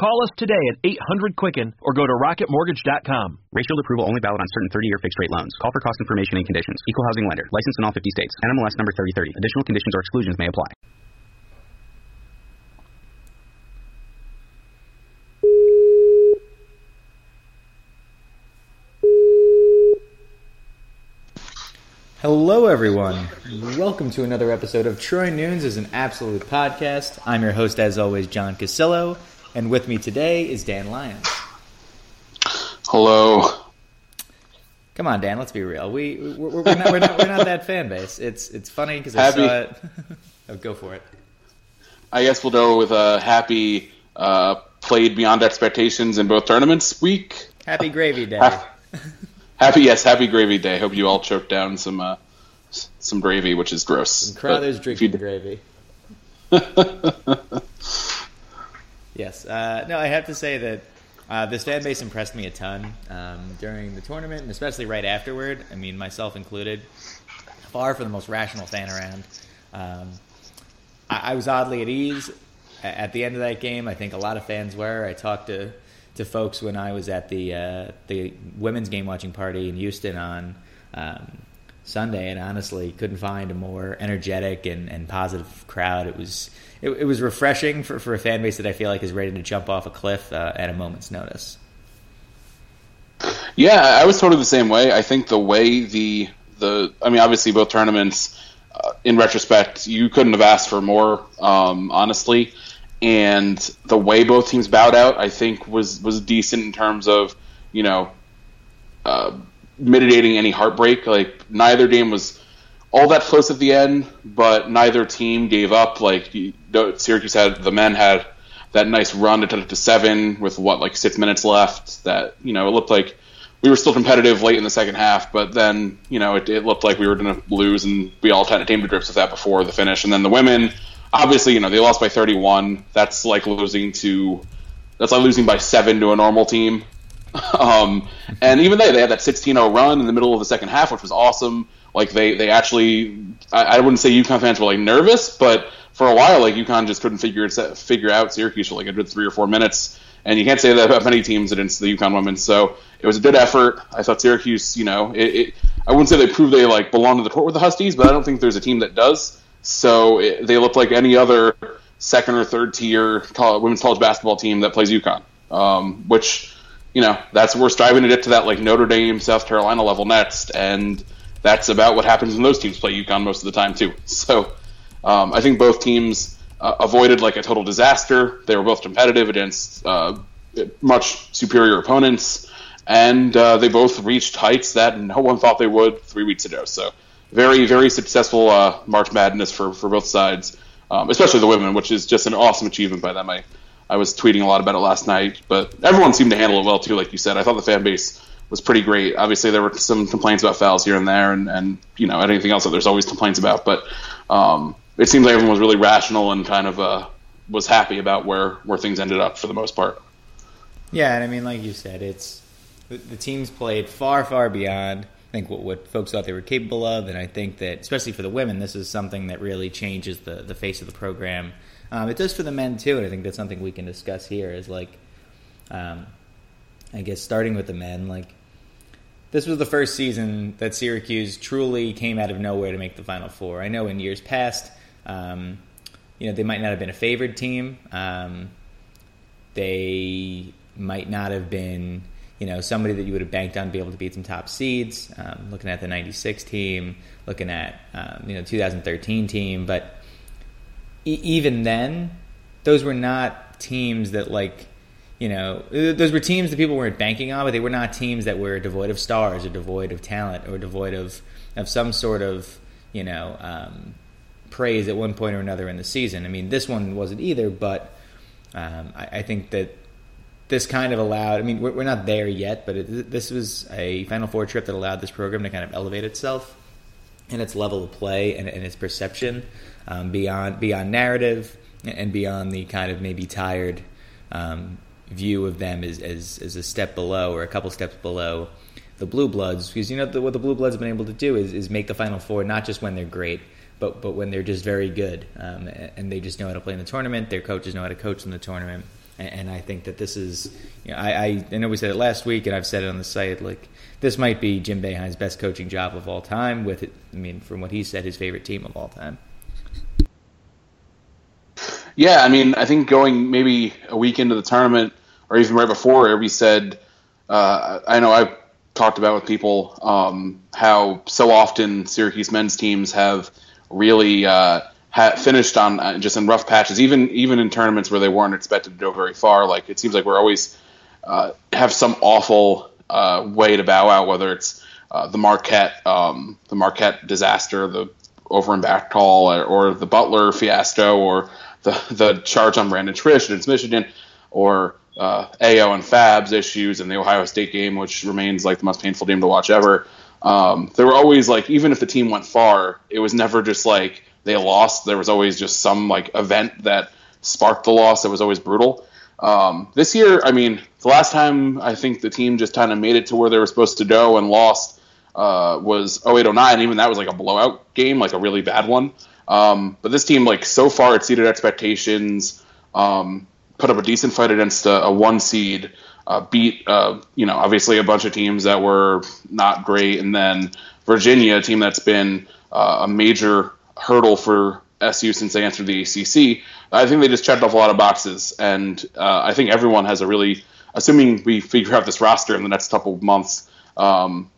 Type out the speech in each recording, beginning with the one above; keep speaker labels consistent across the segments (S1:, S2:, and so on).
S1: Call us today at 800 Quicken or go to rocketmortgage.com.
S2: Rate Shield approval only valid on certain 30 year fixed rate loans. Call for cost information and conditions. Equal housing lender. Licensed in all 50 states. NMLS number 3030. Additional conditions or exclusions may apply.
S3: Hello, everyone. Welcome to another episode of Troy Nunes is an Absolute Podcast. I'm your host, as always, John Cassillo, and with me today is Dan Lyons.
S4: Hello.
S3: Come on, Dan. Let's be real. We we're, we're, not, we're not we're not that fan base. It's it's funny because I
S4: Happy.
S3: saw it. oh, go for it.
S4: I guess we'll go with a happy uh, played beyond expectations in both tournaments week.
S3: Happy Gravy Day.
S4: Ha- Happy yes, happy gravy day. Hope you all choked down some uh, some gravy, which is gross.
S3: Crothers
S4: But if you
S3: drinking gravy. yes. Uh, no, I have to say that uh, this fan base impressed me a ton um, during the tournament, and especially right afterward. I mean, myself included. Far from the most rational fan around. Um, I, I was oddly at ease at the end of that game. I think a lot of fans were. I talked to to folks when I was at the uh, the women's game watching party in Houston on um, Sunday, and honestly couldn't find a more energetic and, and positive crowd. It was it, it was refreshing for, for a fan base that I feel like is ready to jump off a cliff uh, at a moment's notice.
S4: Yeah, I was totally the same way. I think the way the the I mean, obviously both tournaments. Uh, in retrospect, you couldn't have asked for more, um, honestly. And the way both teams bowed out, I think, was was decent in terms of you know uh, mitigating any heartbreak. Like neither game was all that close at the end, but neither team gave up. Like you, no, Syracuse had the men had that nice run to take it to seven with what like six minutes left. That you know it looked like we were still competitive late in the second half, but then you know it, it looked like we were going to lose, and we all kind of came to grips with that before the finish. And then the women, obviously, you know they lost by 31. That's like losing to that's like losing by seven to a normal team. um, and even they, they had that 16-0 run in the middle of the second half, which was awesome. Like they, they actually, I, I wouldn't say UConn fans were like nervous, but for a while, like UConn just couldn't figure it, figure out Syracuse for like a good three or four minutes. And you can't say that about many teams against the UConn women. So it was a good effort. I thought Syracuse, you know, it, it, I wouldn't say they proved they like belong to the court with the Huskies, but I don't think there's a team that does. So it, they look like any other second or third tier college, women's college basketball team that plays UConn, um, which you know that's we're striving to get to that like Notre Dame, South Carolina level next, and that's about what happens when those teams play UConn most of the time too. So um, I think both teams uh, avoided like a total disaster. They were both competitive against uh, much superior opponents, and uh, they both reached heights that no one thought they would three weeks ago. So very very successful uh, March Madness for for both sides, um, especially the women, which is just an awesome achievement by them. I I was tweeting a lot about it last night, but everyone seemed to handle it well too. Like you said, I thought the fan base was pretty great. Obviously, there were some complaints about fouls here and there, and, and you know anything else that there's always complaints about. But um, it seems like everyone was really rational and kind of uh, was happy about where where things ended up for the most part.
S3: Yeah, and I mean, like you said, it's the, the teams played far, far beyond I think what, what folks thought they were capable of, and I think that especially for the women, this is something that really changes the the face of the program. Um, it does for the men too, and I think that's something we can discuss here. Is like, um, I guess starting with the men, like this was the first season that Syracuse truly came out of nowhere to make the Final Four. I know in years past, um, you know, they might not have been a favored team. Um, they might not have been, you know, somebody that you would have banked on to be able to beat some top seeds. Um, looking at the '96 team, looking at um, you know 2013 team, but e- even then, those were not teams that like you know, those were teams that people weren't banking on, but they were not teams that were devoid of stars or devoid of talent or devoid of, of some sort of, you know, um, praise at one point or another in the season. I mean, this one wasn't either, but um, I, I, think that this kind of allowed, I mean, we're, we're not there yet, but it, this was a Final Four trip that allowed this program to kind of elevate itself and its level of play and, and its perception um, beyond, beyond narrative and beyond the kind of maybe tired um, view of them as, as, as a step below or a couple steps below the Blue Bloods because you know the, what the Blue Bloods have been able to do is, is make the Final Four not just when they're great, but but when they're just very good um, and they just know how to play in the tournament. Their coaches know how to coach in the tournament, and, I think that this is. You know, I, I know we said it last week, and I've said it on the site. Like this might be Jim Boeheim's best coaching job of all time. With it, I mean, from what he said, his favorite team of all time.
S4: Yeah, I mean, I think going maybe a week into the tournament, or even right before, we said, uh, I know I've talked about with people um, how so often Syracuse men's teams have really uh, ha- finished on uh, just in rough patches, even even in tournaments where they weren't expected to go very far. Like it seems like we're always uh, have some awful uh, way to bow out, whether it's uh, the Marquette um, the Marquette disaster, the over and back call, or, or the Butler fiasco, or the the charge on Brandon Triche against Michigan, or uh, Ayo and Fab's issues and the Ohio State game, which remains like the most painful game to watch ever. Um, there were always like, even if the team went far, it was never just like they lost. There was always just some like event that sparked the loss that was always brutal. Um, this year, I mean, the last time I think the team just kind of made it to where they were supposed to go and lost uh, was 0809. Even that was like a blowout game, like a really bad one. Um, but this team, like so far, exceeded expectations. Um, put up a decent fight against a, a one seed, uh, beat uh, you know obviously a bunch of teams that were not great, and then Virginia, a team that's been uh, a major hurdle for SU since they entered the ACC. I think they just checked off a lot of boxes, and uh, I think everyone has a really, assuming we figure out this roster in the next couple of months, um,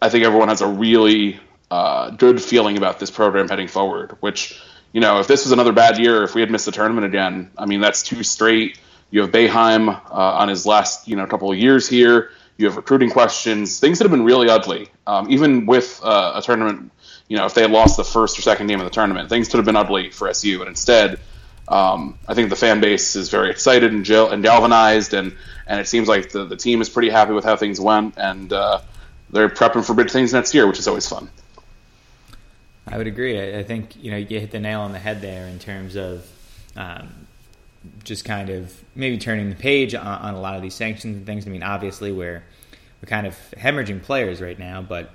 S4: I think everyone has a really uh, good feeling about this program heading forward, which you know, if this was another bad year, if we had missed the tournament again, I mean, that's two straight. You have Boeheim uh, on his last, you know, couple of years here. You have recruiting questions. Things that have been really ugly. Um, even with uh, a tournament, you know, if they had lost the first or second game of the tournament, things could have been ugly for SU. And instead, um, I think the fan base is very excited and, gel- and galvanized, and, and it seems like the, the team is pretty happy with how things went, and uh, they're prepping for big things next year, which is always fun.
S3: I would agree. I, I, think you know you hit the nail on the head there in terms of um, just kind of maybe turning the page on, on, a lot of these sanctions and things. I mean, obviously we're we're kind of hemorrhaging players right now, but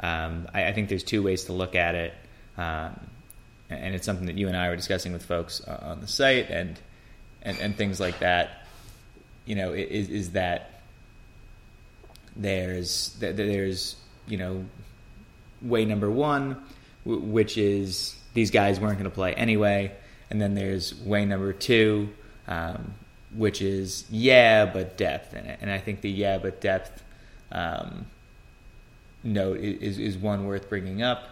S3: um, I, I, think there's two ways to look at it, um, and it's something that you and I were discussing with folks on the site and and, and things like that. You know, is, is that there's there's you know way number one which is these guys weren't going to play anyway. And then there's way number two, um, which is yeah, but depth in it. And I think the yeah, but depth um, note is, is one worth bringing up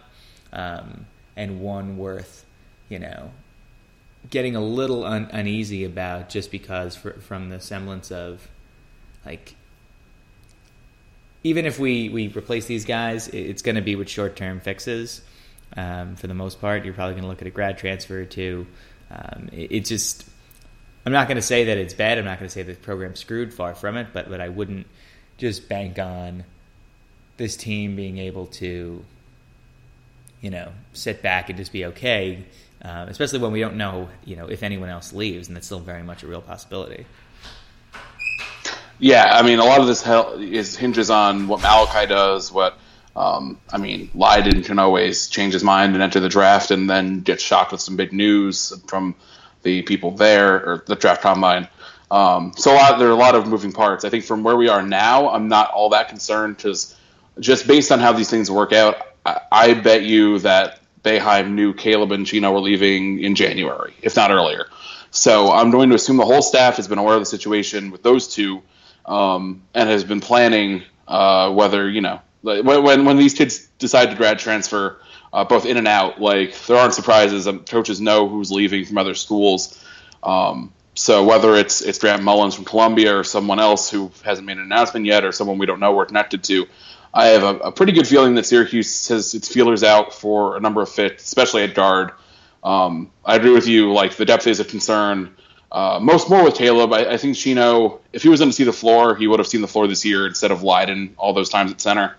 S3: um, and one worth, you know, getting a little un- uneasy about just because for, from the semblance of like even if we, we replace these guys, it's going to be with short term fixes um, for the most part. You're probably going to look at a grad transfer too. Um, it, it, just, I'm not going to say that it's bad. I'm not going to say the program's screwed. Far from it. But but I wouldn't just bank on this team being able to, you know, sit back and just be okay. Um, especially when we don't know, you know, if anyone else leaves, and that's still very much a real possibility.
S4: Yeah, I mean, a lot of this is hinges on what Malachi does, what Um, I mean, Lydon can always change his mind and enter the draft and then get shocked with some big news from the people there or the draft combine. Um, so a lot, there are a lot of moving parts. I think from where we are now, I'm not all that concerned because just based on how these things work out, I, I bet you that Boeheim knew Kaleb and Chino were leaving in January, if not earlier. So I'm going to assume the whole staff has been aware of the situation with those two um, and has been planning uh, whether you know when, when when these kids decide to grad transfer, uh, both in and out, like there aren't surprises. Um, coaches know who's leaving from other schools. Um, so whether it's it's Grant Mullins from Columbia or someone else who hasn't made an announcement yet, or someone we don't know we're connected to, I have a, a pretty good feeling that Syracuse has its feelers out for a number of fits, especially at guard. Um, I agree with you. Like the depth is a concern. Uh, most more with Kaleb. I, I, think Chino, if he was going to see the floor, he would have seen the floor this year instead of Lydon all those times at center.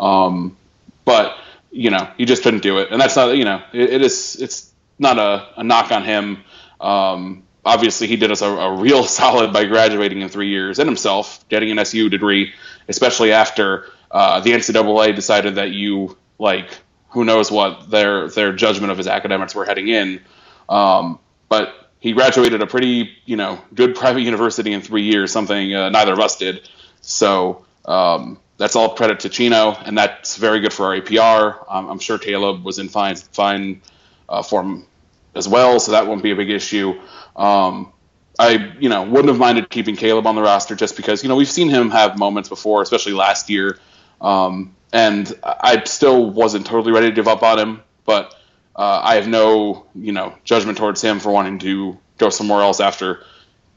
S4: Um, but you know, he just couldn't do it, and that's not you know, it, it is it's not a, a knock on him. Um, obviously, he did us a, a, real solid by graduating in three years and himself getting an SU degree, especially after uh, the NCAA decided that you like who knows what their their judgment of his academics were heading in. Um, but he graduated a pretty you know good private university in three years, something uh, neither of us did. So um, that's all credit to Chino, and that's very good for our APR. Um, I'm sure Kaleb was in fine fine uh, form as well, so that won't be a big issue. Um, I you know wouldn't have minded keeping Kaleb on the roster just because you know we've seen him have moments before, especially last year. Um, and I still wasn't totally ready to give up on him, but uh, I have no you know judgment towards him for wanting to go somewhere else after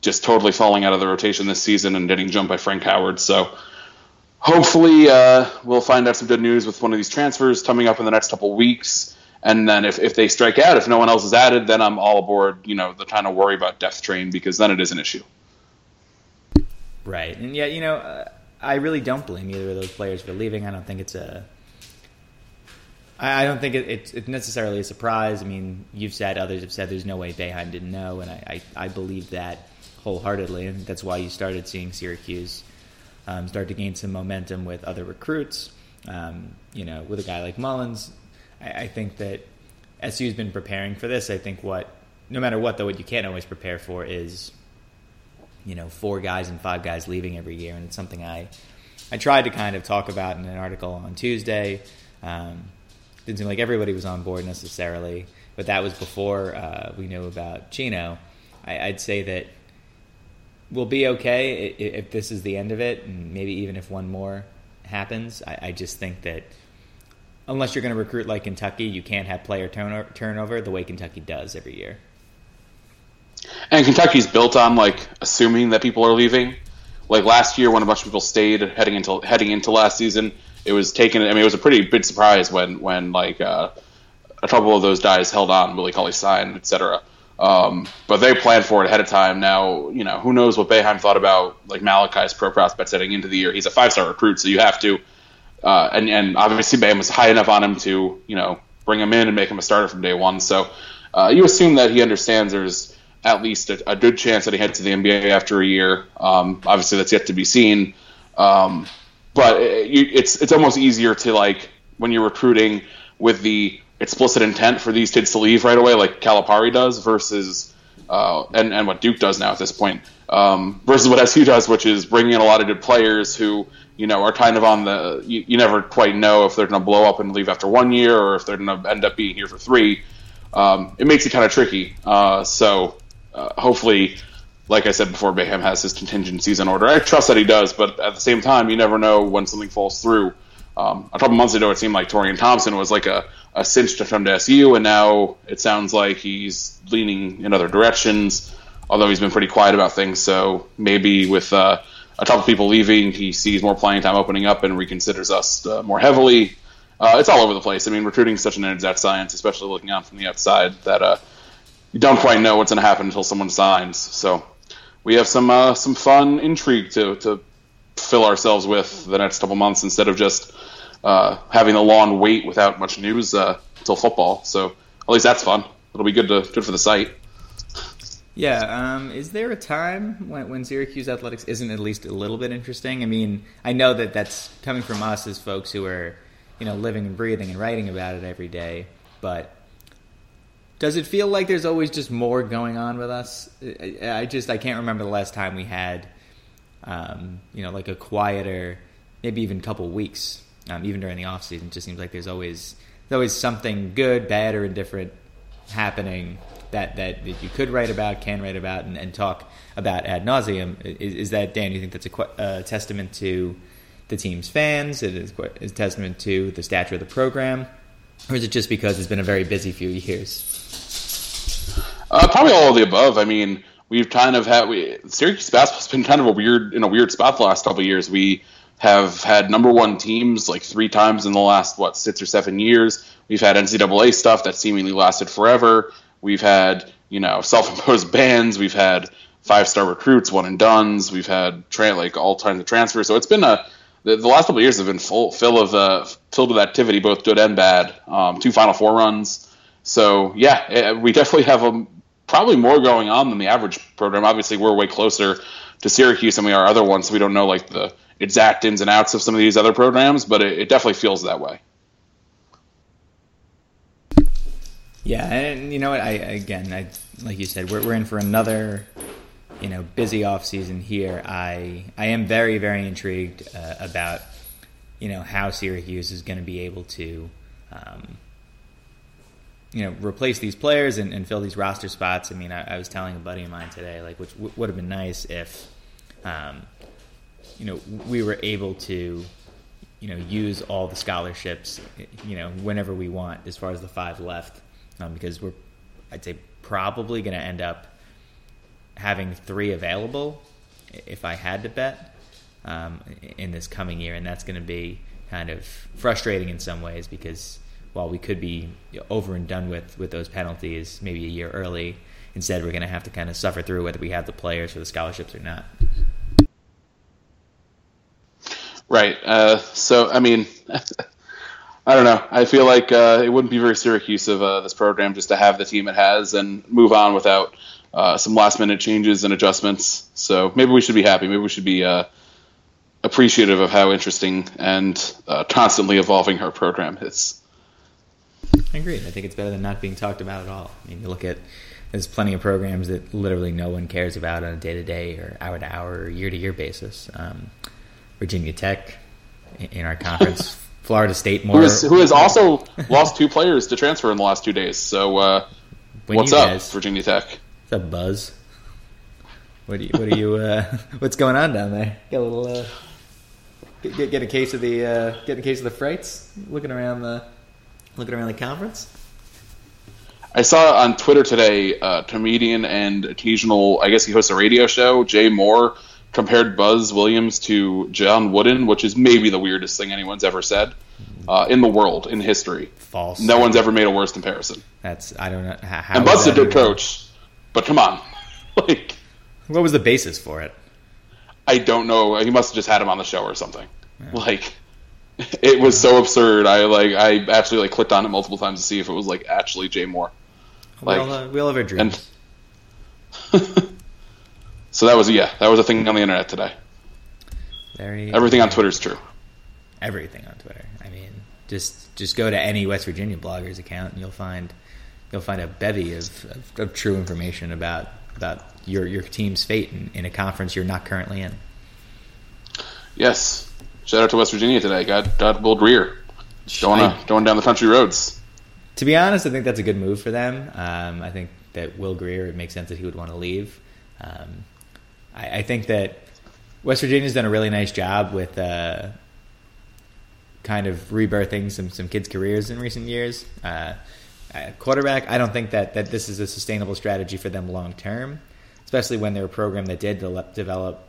S4: just totally falling out of the rotation this season and getting jumped by Frank Howard. So hopefully uh, we'll find out some good news with one of these transfers coming up in the next couple weeks. And then if, if they strike out, if no one else is added, then I'm all aboard, you know, the kind of worry about death train because then it is an issue.
S3: Right. And yeah, you know, uh, I really don't blame either of those players for leaving. I don't think it's a. I don't think it, it's, necessarily a surprise. I mean, you've said, others have said, there's no way Boeheim didn't know, and I, I, I believe that wholeheartedly, and that's why you started seeing Syracuse um, start to gain some momentum with other recruits. Um, you know, with a guy like Mullins, I, I think that SU's been preparing for this. I think what, no matter what, though, what you can't always prepare for is you know four guys and five guys leaving every year, and it's something I I tried to kind of talk about in an article on Tuesday. Um, didn't seem like everybody was on board necessarily, but that was before uh, we knew about Chino. I, would say that we'll be okay if this is the end of it, and maybe even if one more happens. I, I just think that unless you're going to recruit like Kentucky, you can't have player turnover the way Kentucky does every year.
S4: And Kentucky's built on like assuming that people are leaving. Like last year, when a bunch of people stayed heading into heading into last season, it was taken. I mean, it was a pretty big surprise when when like uh, a couple of those guys held on, Willie Cauley Stein, etc. Um, but they planned for it ahead of time. Now, you know, who knows what Boeheim thought about like Malachi's pro prospects heading into the year. He's a five star recruit, so you have to. Uh, and and obviously Boeheim was high enough on him to you know bring him in and make him a starter from day one. So uh, you assume that he understands there's at least a, a, good chance that he heads to the NBA after a year. Um, obviously, that's yet to be seen. Um, but it, it's it's almost easier to like when you're recruiting with the explicit intent for these kids to leave right away, like Calipari does, versus uh, and and what Duke does now at this point, um, versus what SU does, which is bringing in a lot of good players who you know are kind of on the you, you never quite know if they're going to blow up and leave after one year or if they're going to end up being here for three. Um, it makes it kind of tricky. Uh, so uh, hopefully, like I said before, Boeheim has his contingencies in order. I trust that he does, but at the same time, you never know when something falls through. Um, a couple months ago, it seemed like Taurean Thompson was like a, a cinch to come to SU, and now it sounds like he's leaning in other directions. Although he's been pretty quiet about things, so maybe with uh, a couple people leaving, he sees more playing time opening up and reconsiders us uh, more heavily. Uh, it's all over the place. I mean, recruiting is such an exact science, especially looking out from the outside, that uh, you don't quite know what's going to happen until someone signs. So we have some uh, some fun intrigue to to fill ourselves with the next couple months instead of just uh, having a long wait without much news uh, until football. So at least that's fun. It'll be good to good for the site.
S3: Yeah. Um, is there a time when, when Syracuse athletics isn't at least a little bit interesting? I mean, I know that that's coming from us as folks who are you know, living and breathing and writing about it every day. But does it feel like there's always just more going on with us? I just I can't remember the last time we had, um, you know, like a quieter, maybe even couple weeks, um, even during the off season. It just seems like there's always there's always something good, bad, or indifferent happening that, that, that you could write about, can write about, and, and talk about ad nauseum. Is, is, that Dan? You think that's a, a, testament to the team's fans? It is a testament to the stature of the program, or is it just because it's been a very busy few years?
S4: Uh, probably all of the above. I mean, we've kind of had we Syracuse basketball's been kind of a weird in a weird spot the last couple years. We have had number one teams like three times in the last what six or seven years. We've had NCAA stuff that seemingly lasted forever. We've had you know self-imposed bans. We've had five-star recruits, one and duns. We've had tra- like all kinds of transfers. So it's been a the, the last couple of years have been full full of uh, filled with activity, both good and bad. Um, two Final Four runs. So yeah, eh, we definitely have a probably more going on than the average program. Obviously, we're way closer to Syracuse than we are other ones, so we don't know like the exact ins and outs of some of these other programs, but it, it definitely feels that way.
S3: Yeah, and you know what? I again, I like you said, we're we're in for another, you know, busy off season here. I I am very very intrigued uh, about, you know, how Syracuse is going to be able to, um, you know, replace these players and, and, fill these roster spots. I mean, I, I, was telling a buddy of mine today, like, which w- would have been nice if, um, you know, we were able to, you know, use all the scholarships, you know, whenever we want, as far as the five left, um, because we're, I'd say, probably going to end up having three available, if I had to bet, um, in this coming year, and that's going to be kind of frustrating in some ways because while we could be over and done with with those penalties maybe a year early, instead we're going to have to kind of suffer through whether we have the players for the scholarships or not.
S4: Right. Uh, so I mean. I don't know. I feel like uh, it wouldn't be very Syracuse of uh, this program just to have the team it has and move on without uh, some last minute changes and adjustments. So maybe we should be happy. Maybe we should be uh, appreciative of how interesting and uh, constantly evolving our program is.
S3: I agree. I think it's better than not being talked about at all. I mean, you look at there's plenty of programs that literally no one cares about on a day to day or hour to hour or year to year basis. Um, Virginia Tech in our conference, Florida State more.
S4: Who, is, who has also lost two players to transfer in the last two days. So uh, what's up, guys, Virginia Tech?
S3: It's a Buzz? What do you? What are you? Uh, what's going on down there? Get a little. Uh, get, get a case of the. Uh, get a case of the frights. Looking around the looking around the conference?
S4: I saw on Twitter today, uh, comedian and occasional, I guess he hosts a radio show, Jay Mohr, compared Buzz Williams to John Wooden, which is maybe the weirdest thing anyone's ever said uh, in the world, in history.
S3: False.
S4: No one's ever made a worse comparison.
S3: That's, I don't know. How
S4: and Buzz is a good coach, but come on. like,
S3: What was the basis for it?
S4: I don't know. He must have just had him on the show or something. Yeah. Like, it was so absurd. I like I actually like clicked on it multiple times to see if it was like actually Jay Mohr.
S3: Like, we all, uh, we all have our dreams.
S4: And so that was yeah, that was a thing on the internet today.
S3: Very
S4: everything on Twitter is true.
S3: Everything on Twitter. I mean, just just go to any West Virginia blogger's account and you'll find you'll find a bevy of, of, of true information about about your your team's fate in, in a conference you're not currently in.
S4: Yes, Shout out to West Virginia today. Got got Will Grier going I, going down the country roads.
S3: To be honest, I think that's a good move for them. Um, I think that Will Grier, it makes sense that he would want to leave. Um, I, I, think that West Virginia's done a really nice job with uh, kind of rebirthing some some kids' careers in recent years. Uh, quarterback, I don't think that that this is a sustainable strategy for them long term, especially when they're a program that did develop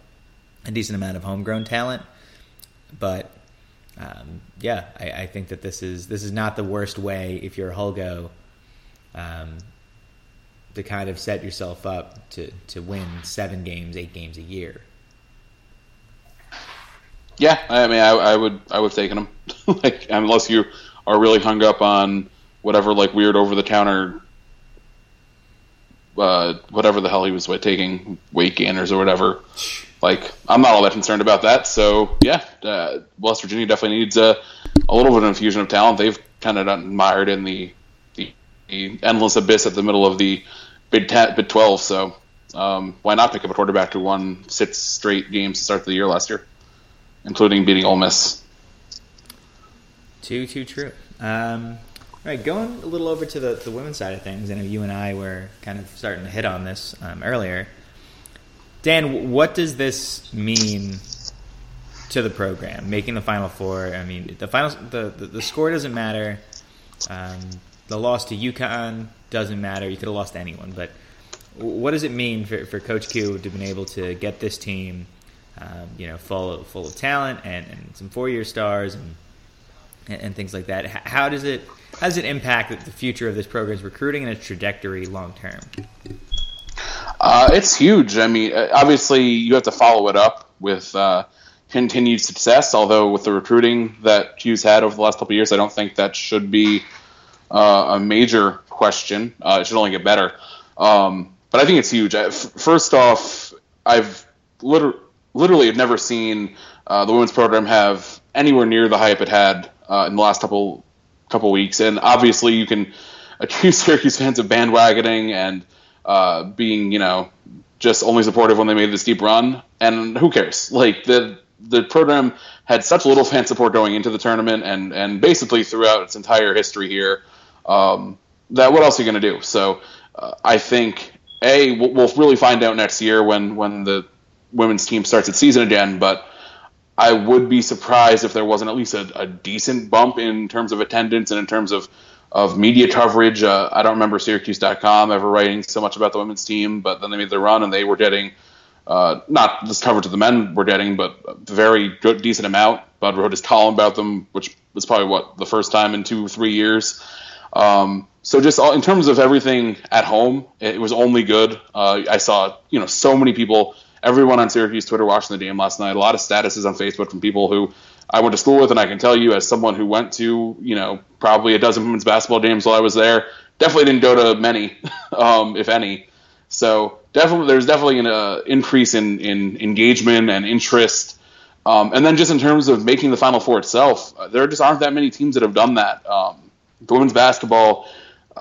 S3: a decent amount of homegrown talent. But um, yeah, I, I, think that this is this is not the worst way if you're a Holgo um, to kind of set yourself up to to win seven games, eight games a year.
S4: Yeah, I mean, I, I would I would have taken them, like unless you are really hung up on whatever like weird over the counter. Uh, whatever the hell he was taking weight gainers or whatever like I'm not all that concerned about that. So yeah, uh, West Virginia definitely needs a, a little bit of infusion of talent. They've kind of mired in the, the, endless abyss at the middle of the Big Ten, Big Twelve. So um, why not pick up a quarterback who won six straight games to start the year last year, including beating Ole Miss.
S3: Too too true. Um, all right, going a little over to the, the women's side of things. Know you and I were kind of starting to hit on this um, earlier. Dan, what does this mean to the program, making the Final Four? I mean, the final the, the, the score doesn't matter. Um, the loss to UConn doesn't matter. You could have lost anyone, but what does it mean for, for Coach Q to been able to get this team, um, you know, full of, full of talent and, and some four year stars and, and things like that? How does it how does it impact the future of this program's recruiting and its trajectory long term?
S4: Uh, it's huge. I mean, uh, obviously, you have to follow it up with uh, continued success. Although with the recruiting that Q's had over the last couple years, I don't think that should be uh, a major question. Uh, it should only get better. Um, but I think it's huge. First off, I've liter- literally have never seen uh, the women's program have anywhere near the hype it had uh, in the last couple couple weeks. And obviously, you can accuse Syracuse fans of bandwagoning and uh, being, you know, just only supportive when they made this deep run. And who cares? Like the the program had such little fan support going into the tournament, and and basically throughout its entire history here. Um, that what else are you going to do? So uh, I think a we'll, we'll, really find out next year when when the women's team starts its season again. But I would be surprised if there wasn't at least a, a decent bump in terms of attendance and in terms of of media coverage. Uh, I don't remember Syracuse.com ever writing so much about the women's team, but then they made their run and they were getting uh, not this coverage of the men were getting, but a very good, decent amount. Bud wrote his column about them, which was probably what the first time in two or three years. Um, so just all, in terms of everything at home, it was only good. Uh, I saw you know so many people, everyone on Syracuse Twitter watching the game last night. A lot of statuses on Facebook from people who I went to school with, and I can tell you as someone who went to you know probably a dozen women's basketball games while I was there, definitely didn't go to many, um, if any. So definitely, there's definitely an uh, increase in in engagement and interest. Um, and then just in terms of making the Final Four itself, uh, there just aren't that many teams that have done that. Um, the women's basketball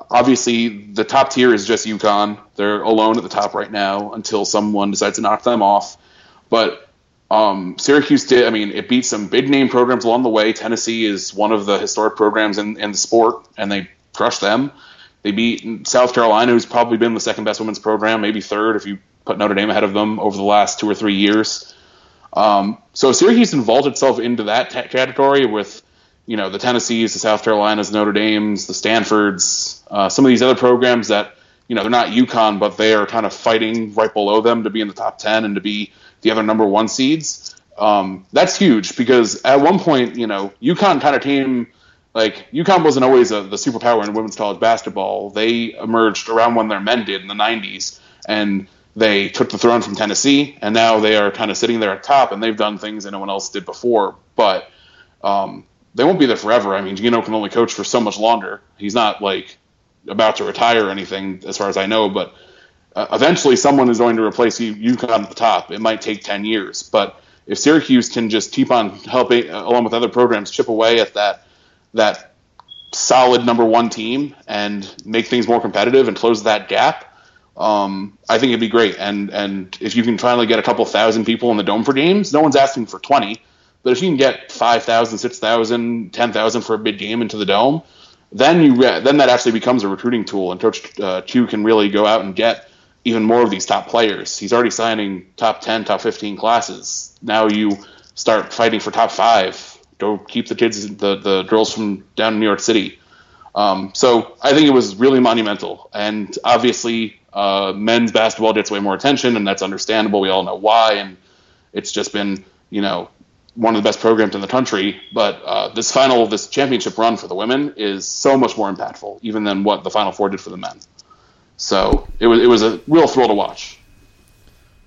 S4: obviously the top tier is just UConn. They're alone at the top right now until someone decides to knock them off. But um, Syracuse did. I mean, it beat some big name programs along the way. Tennessee is one of the historic programs in, in the sport, and they crushed them. They beat South Carolina, who's probably been the second best women's program, maybe third if you put Notre Dame ahead of them over the last two or three years. Um, so Syracuse involved itself into that t- category with you know the Tennessees, the South Carolinas, Notre Dames, the Stanfords, uh, some of these other programs that you know they're not UConn, but they are kind of fighting right below them to be in the top ten and to be the other number one seeds. Um, that's huge because at one point, you know, UConn kind of came like UConn wasn't always a, the superpower in women's college basketball. They emerged around when their men did in the '90s, and they took the throne from Tennessee, and now they are kind of sitting there at top, and they've done things that no one else did before. But um, they won't be there forever. I mean, Geno can only coach for so much longer. He's not like about to retire or anything, as far as I know. But uh, eventually, someone is going to replace you, UConn at the top. It might take ten years, but if Syracuse can just keep on helping, uh, along with other programs, chip away at that that solid number one team and make things more competitive and close that gap, um, I think it'd be great. And and if you can finally get a couple thousand people in the dome for games, no one's asking for twenty. But if you can get 5,000, 6,000, 10,000 for a big game into the dome, then you then that actually becomes a recruiting tool, and Coach uh, Q can really go out and get even more of these top players. He's already signing top 10, top 15 classes. Now you start fighting for top five. Go keep the kids, the, the girls from down in New York City. Um, so I think it was really monumental. And obviously, uh, men's basketball gets way more attention, and that's understandable. We all know why. And it's just been, you know, one of the best programs in the country. But uh, this final, this championship run for the women is so much more impactful, even than what the Final Four did for the men. So it was it was a real thrill to watch.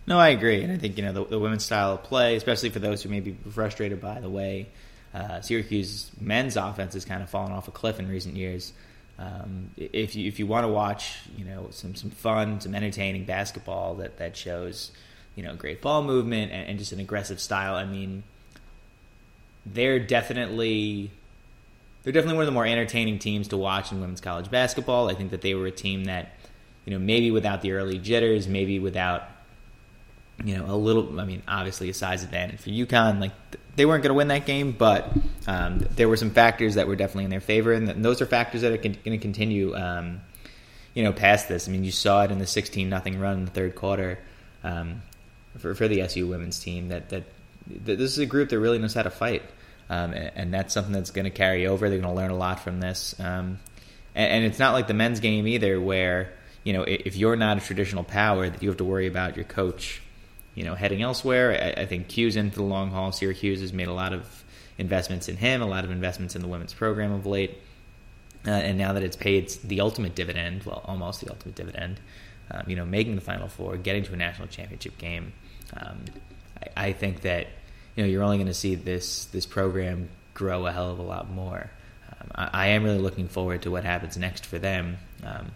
S3: No, I agree, and I think you know the, the women's style of play, especially for those who may be frustrated by the way uh, Syracuse men's offense has kind of fallen off a cliff in recent years. Um, if you if you want to watch, you know, some some fun, some entertaining basketball that that shows, you know, great ball movement and, and just an aggressive style. I mean, they're definitely they're definitely one of the more entertaining teams to watch in women's college basketball. I think that they were a team that, you know, maybe without the early jitters, maybe without, you know, a little. I mean, obviously a size advantage for UConn. Like they weren't going to win that game, but um, there were some factors that were definitely in their favor, and those are factors that are going to continue. Um, you know, past this. I mean, you saw it in the sixteen nothing run in the third quarter um, for for the SU women's team. That that this is a group that really knows how to fight. Um, and, and, that's something that's going to carry over. They're going to learn a lot from this. Um, and, and, it's not like the men's game either, where you know if you're not a traditional power, that you have to worry about your coach, you know, heading elsewhere. I, I think Q's into the long haul. Syracuse has made a lot of investments in him, a lot of investments in the women's program of late. Uh, and now that it's paid the ultimate dividend, well, almost the ultimate dividend, um, you know, making the Final Four, getting to a national championship game, um, I, think that you know you're only going to see this this program grow a hell of a lot more. Um, I, I, am really looking forward to what happens next for them. Um,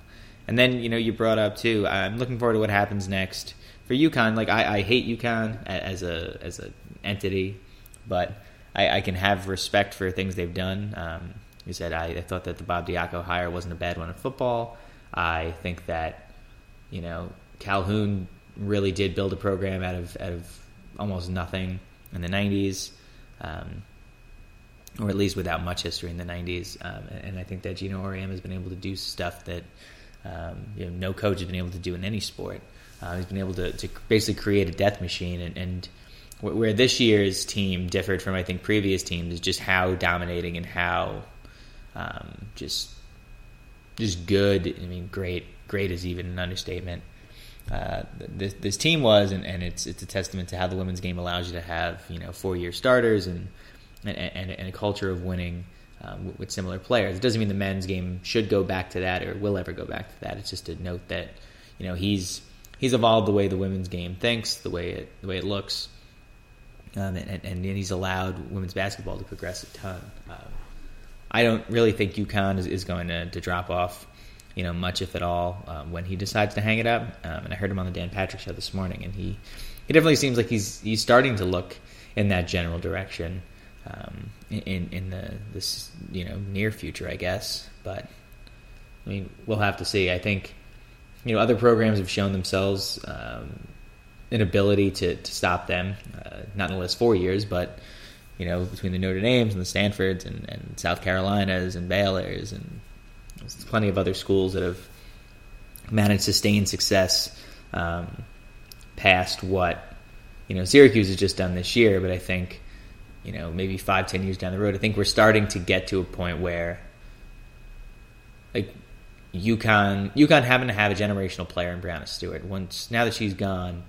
S3: and then you know you brought up too. I'm looking forward to what happens next for UConn. Like I, I hate UConn as a as an entity, but I, I, can have respect for things they've done. Um, you said I, I thought that the Bob Diaco hire wasn't a bad one in football. I think that you know Calhoun really did build a program out of out of almost nothing in the 90s, um, or at least without much history in the 90s. Um, and I think that Geno Auriemma has been able to do stuff that um, you know, no coach has been able to do in any sport. Uh, he's been able to, to basically create a death machine. And, and where this year's team differed from, I think, previous teams is just how dominating and how um, just just good. I mean, great. Great is even an understatement uh, this, this team was, and, and it's it's a testament to how the women's game allows you to have you know four year starters and and, and, and a culture of winning um, with, with similar players. It doesn't mean the men's game should go back to that or will ever go back to that. It's just a note that you know he's he's evolved the way the women's game thinks, the way it the way it looks, um, and, and, he's allowed women's basketball to progress a ton. Um, I don't really think UConn is, is going to, to drop off you know, much if at all, um, when he decides to hang it up. Um, and I heard him on the Dan Patrick show this morning, and he he definitely seems like he's he's starting to look in that general direction um, in in the this you know near future, I guess. But I mean, we'll have to see. I think you know other programs have shown themselves um, an ability to to stop them, uh, not in the last four years, but you know between the Notre Dames and the Stanfords and, and South Carolinas and Baylor's and there's plenty of other schools that have managed sustained success um, past what you know Syracuse has just done this year. But I think you know maybe five, ten years down the road, I think we're starting to get to a point where like UConn, UConn having to have a generational player in Breanna Stewart. Once now that she's gone,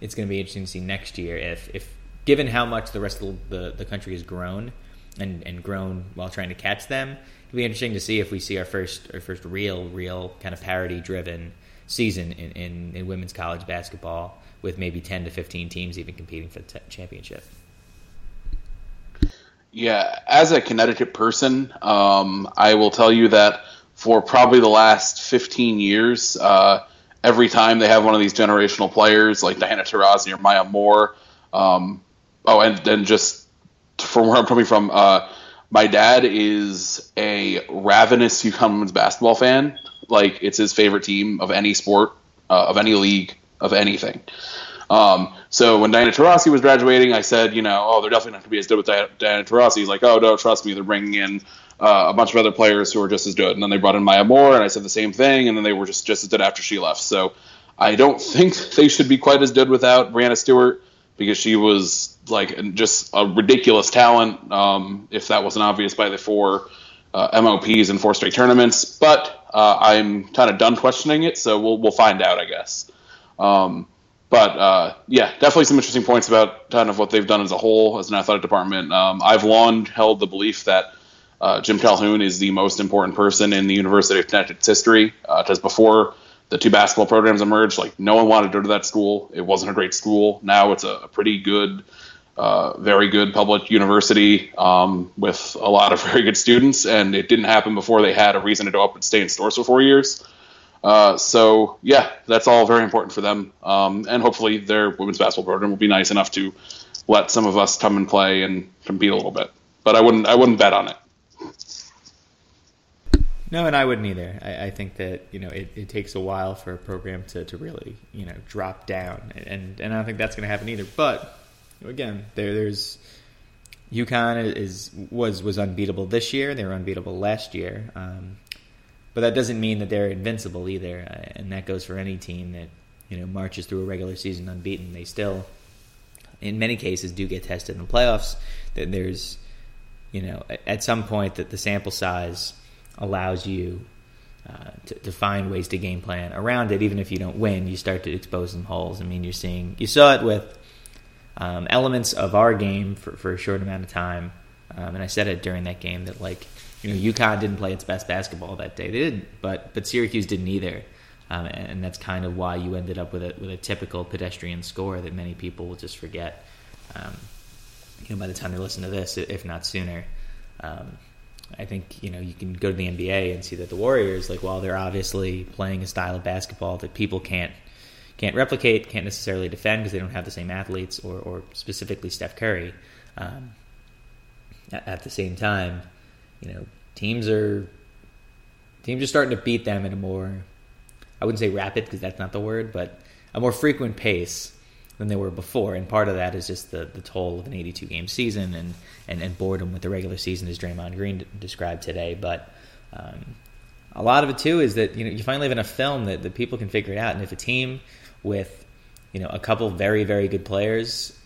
S3: it's going to be interesting to see next year if if given how much the rest of the, the country has grown and, and grown while trying to catch them, it'll be interesting to see if we see our first our first real real kind of parity driven season in, in, in, women's college basketball with maybe 10 to 15 teams even competing for the t- championship.
S4: Yeah as a connecticut person um, i will tell you that for probably the last 15 years uh, every time they have one of these generational players like diana taurasi or maya moore um, oh and then just from where i'm coming from uh, my dad is a ravenous women's basketball fan. Like it's his favorite team of any sport, uh, of any league, of anything. Um, so when Diana Taurasi was graduating, I said, you know, oh, they're definitely not going to be as good with Diana, Diana Taurasi. He's like, oh, no, trust me, they're bringing in uh, a bunch of other players who are just as good. And then they brought in Maya Moore, and I said the same thing, and then they were just just as good after she left. So I don't think they should be quite as good without Breanna Stewart because she was like just a ridiculous talent. Um, if that wasn't obvious by the four uh, MOPs and four straight tournaments, but uh, I'm kind of done questioning it, so we'll we'll find out, I guess. Um, but uh, yeah, definitely some interesting points about kind of what they've done as a whole as an athletic department. Um, I've long held the belief that uh, Jim Calhoun is the most important person in the University of Connecticut's history, because uh, before the two basketball programs emerged. Like no one wanted to go to that school. It wasn't a great school. Now it's a, a pretty good, uh, very good public university um, with a lot of very good students. And it didn't happen before they had a reason to go up and stay in stores for four years. Uh, so yeah, that's all very important for them. Um, and hopefully their women's basketball program will be nice enough to let some of us come and play and compete a little bit. But I wouldn't I wouldn't bet on it.
S3: No, and I wouldn't either. I, I think that you know it, it, takes a while for a program to, to really you know drop down, and and I don't think that's going to happen either. But again, there there's UConn is was was unbeatable this year. They were unbeatable last year, um, but that doesn't mean that they're invincible either. Uh, and that goes for any team that you know marches through a regular season unbeaten. They still, in many cases, do get tested in the playoffs. That there's you know at some point that the sample size allows you uh, to, to, find ways to game plan around it. Even if you don't win, you start to expose some holes. I mean, you're seeing you saw it with um, elements of our game for, for a short amount of time, um, and I said it during that game that like you know UConn didn't play its best basketball that day. They did, but but Syracuse didn't either. Um, and that's kind of why you ended up with a with a typical pedestrian score that many people will just forget. Um, you know, by the time they listen to this, if not sooner. Um, I think you know you can go to the NBA and see that the Warriors, like while they're obviously playing a style of basketball that people can't can't replicate, can't necessarily defend because they don't have the same athletes or, or specifically Steph Curry. Um, at, at, the same time, you know teams are teams are starting to beat them in a more I wouldn't say rapid because that's not the word, but a more frequent pace than they were before. And part of that is just the, the toll of an 82 game season and, and, and boredom with the regular season, as Draymond Green described today. But um, a lot of it too is that you know you finally have enough film that, that people can figure it out. And if a team with you know a couple very very good players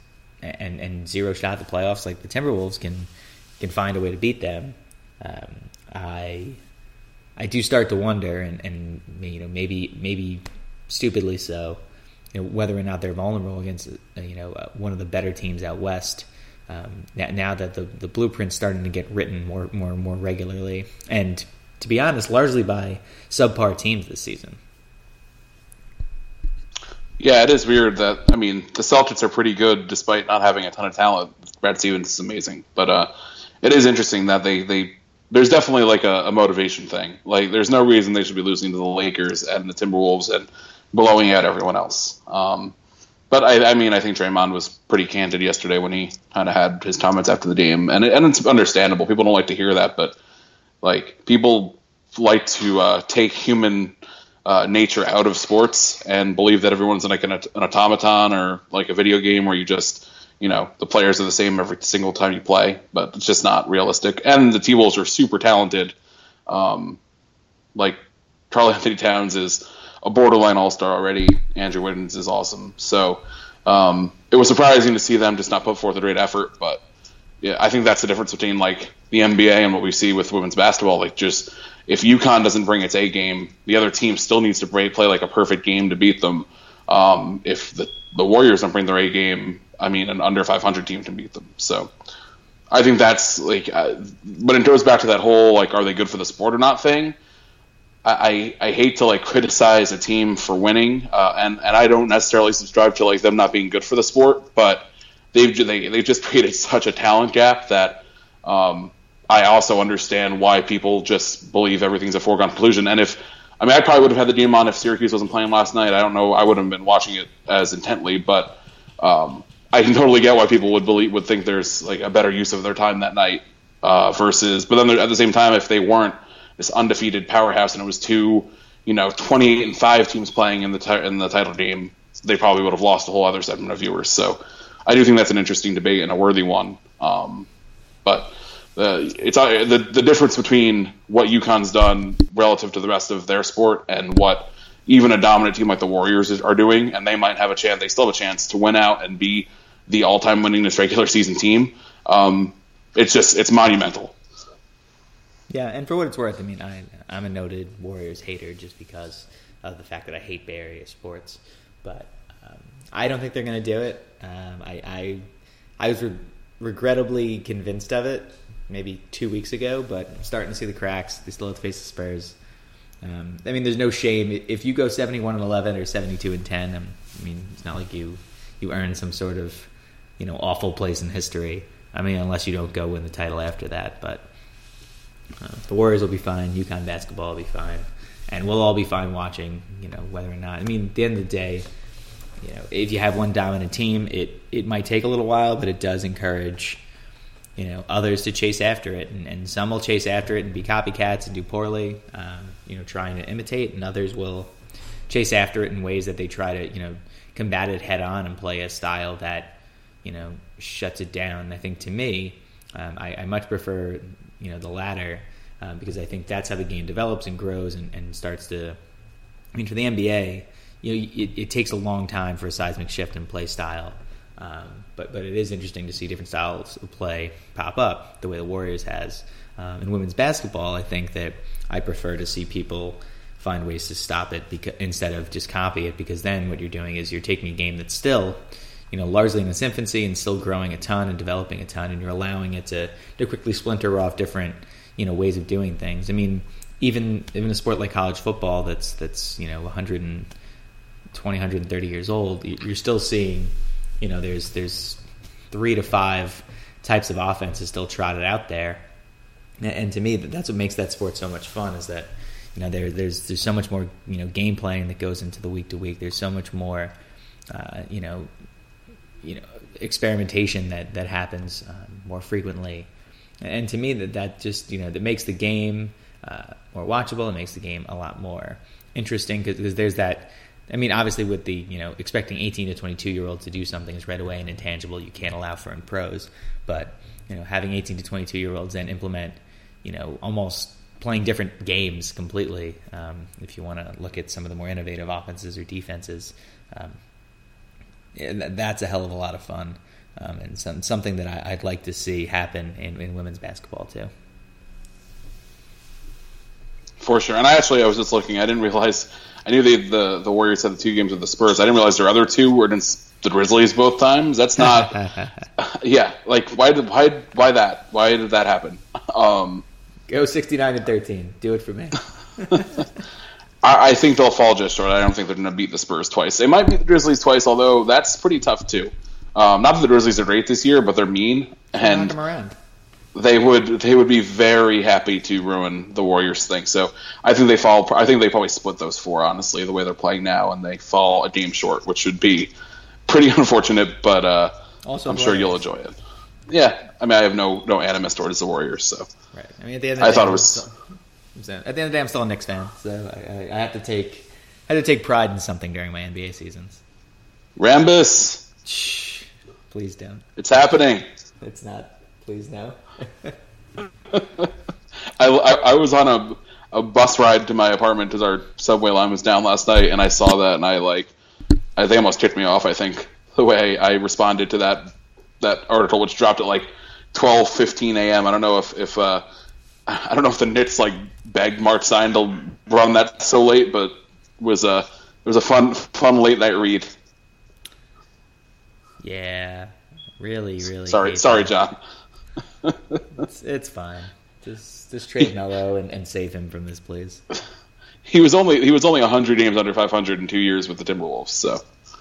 S3: and and zero shot at the playoffs like the Timberwolves can can find a way to beat them, um, I I do start to wonder, and, and you know maybe maybe stupidly so, you know, whether or not they're vulnerable against uh, you know uh, one of the better teams out west. Um, now, that the the blueprint's starting to get written more more more regularly, and to be honest, largely by subpar teams this season.
S4: Yeah, it is weird that I mean the Celtics are pretty good despite not having a ton of talent. Brad Stevens is amazing, but uh, it is interesting that they they there's definitely like a, a, motivation thing. Like there's no reason they should be losing to the Lakers and the Timberwolves and blowing out everyone else. Um, but I, I, mean, I think Draymond was pretty candid yesterday when he kind of had his comments after the game, and it, and it's understandable. People don't like to hear that, but like people like to uh, take human uh, nature out of sports and believe that everyone's like an, an automaton or like a video game where you just you know the players are the same every single time you play, but it's just not realistic. And the T Wolves are super talented. Um, like Karl-Anthony Towns is a borderline All Star already. Andrew Wiggins is awesome. So um, it was surprising to see them just not put forth a great effort, but yeah, I think that's the difference between like the NBA and what we see with women's basketball. Like just if UConn doesn't bring its A game, the other team still needs to play, play like a perfect game to beat them. Um, if the, the Warriors don't bring their A game, I mean, an under 500 team can beat them. So I think that's like, uh, but it goes back to that whole like, are they good for the sport or not thing. I, I, hate to like criticize a team for winning, uh, and and I don't necessarily subscribe to like them not being good for the sport, but they've they they've just created such a talent gap that um, I also understand why people just believe everything's a foregone conclusion. And if I mean, I probably would have had the game on if Syracuse wasn't playing last night. I don't know. I wouldn't have been watching it as intently, but um, I can totally get why people would believe would think there's like a better use of their time that night uh, versus. But then at the same time, if they weren't this undefeated powerhouse and it was two, you know, 28 and five teams playing in the in the title game, they probably would have lost a whole other segment of viewers. So I do think that's an interesting debate and a worthy one. Um, but uh, it's uh, the the difference between what UConn's done relative to the rest of their sport and what even a dominant team like the Warriors are doing, and they might have a chance. They still have a chance to win out and be the all-time winningest regular season team. Um, it's just it's monumental.
S3: Yeah, and for what it's worth, I mean, I, I'm a noted Warriors hater just because of the fact that I hate Bay Area sports. But um, I don't think they're going to do it. Um, I, I, I was re- regrettably convinced of it maybe two weeks ago, but I'm starting to see the cracks. They still have to face the Spurs. Um, I mean, there's no shame if you go 71 and 11 or 72 and 10. Um, I mean, it's not like you you earn some sort of you know awful place in history. I mean, unless you don't go win the title after that. But uh, the Warriors will be fine. UConn basketball will be fine, and we'll all be fine watching. You know whether or not. I mean, at the end of the day, you know, if you have one dominant team, it it might take a little while, but it does encourage you know others to chase after it, and, and some will chase after it and be copycats and do poorly, um, you know, trying to imitate, and others will chase after it in ways that they try to you know combat it head on and play a style that you know shuts it down. I think to me, um, I, I, much prefer you know the latter um, because I think that's how the game develops and grows and, and starts to. I mean, for the NBA, you know, it, it, takes a long time for a seismic shift in play style. Um, but but it is interesting to see different styles of play pop up the way the Warriors has. Um, in women's basketball, I think that I prefer to see people find ways to stop it because, instead of just copy it because then what you're doing is you're taking a game that's still you know largely in its infancy and still growing a ton and developing a ton and you're allowing it to, to quickly splinter off different you know ways of doing things i mean even even a sport like college football that's that's you know 120 130 years old you're still seeing you know there's there's three to five types of offenses still trotted out there and to me that's what makes that sport so much fun is that you know there there's there's so much more you know game playing that goes into the week to week. There's so much more uh, you know you know experimentation that that happens um, more frequently. And to me, that that just you know that makes the game uh, more watchable. It makes the game a lot more interesting because there's that. I mean, obviously, with the you know expecting 18 to 22 year olds to do something is right away and intangible you can't allow for in pros. But you know, having 18 to 22 year olds then implement you know almost playing different games completely. Um, if you want to look at some of the more innovative offenses or defenses, um, that's a hell of a lot of fun um, and some, something that I, would like to see happen in, in, women's basketball too.
S4: For sure, and I actually I was just looking. I didn't realize I knew they, the the Warriors had the two games with the Spurs. I didn't realize their other two were against the Grizzlies both times. That's not. yeah, like why did why why that? Why did that happen? Um,
S3: Go 69 and 13. Do it for me.
S4: I, I, think they'll fall just short. I don't think they're going to beat the Spurs twice. They might beat the Grizzlies twice, although that's pretty tough too. Um, not that the Grizzlies are great this year, but they're mean and they would they would be very happy to ruin the Warriors thing. So I think they fall. I think they probably split those four. Honestly, the way they're playing now, and they fall a game short, which would be pretty unfortunate. But uh, also I'm sure you'll enjoy it. Yeah, I mean, I have no no animus towards the Warriors, so
S3: right. I mean, at the end, of the I thought it was. Still, at the end of the day, I'm still a Knicks fan, so I, I, have to take I have to take pride in something during my NBA seasons.
S4: Rambis,
S3: Shh, please don't.
S4: It's happening.
S3: It's not. Please no.
S4: I, I, I was on a a bus ride to my apartment because our subway line was down last night, and I saw that, and I like, I think almost kicked me off. I think the way I responded to that that article, which dropped at like 12, 15 a.m. I don't know if, if uh, I don't know if the Knicks like begged Marc Stein to run that so late, but was a it was a fun fun late night read.
S3: Yeah, really, really.
S4: Sorry, sorry, that. John.
S3: it's, it's fine. Just just trade Melo and, and save him from this, please.
S4: He was only he was only hundred games under five hundred in two years with the Timberwolves. So,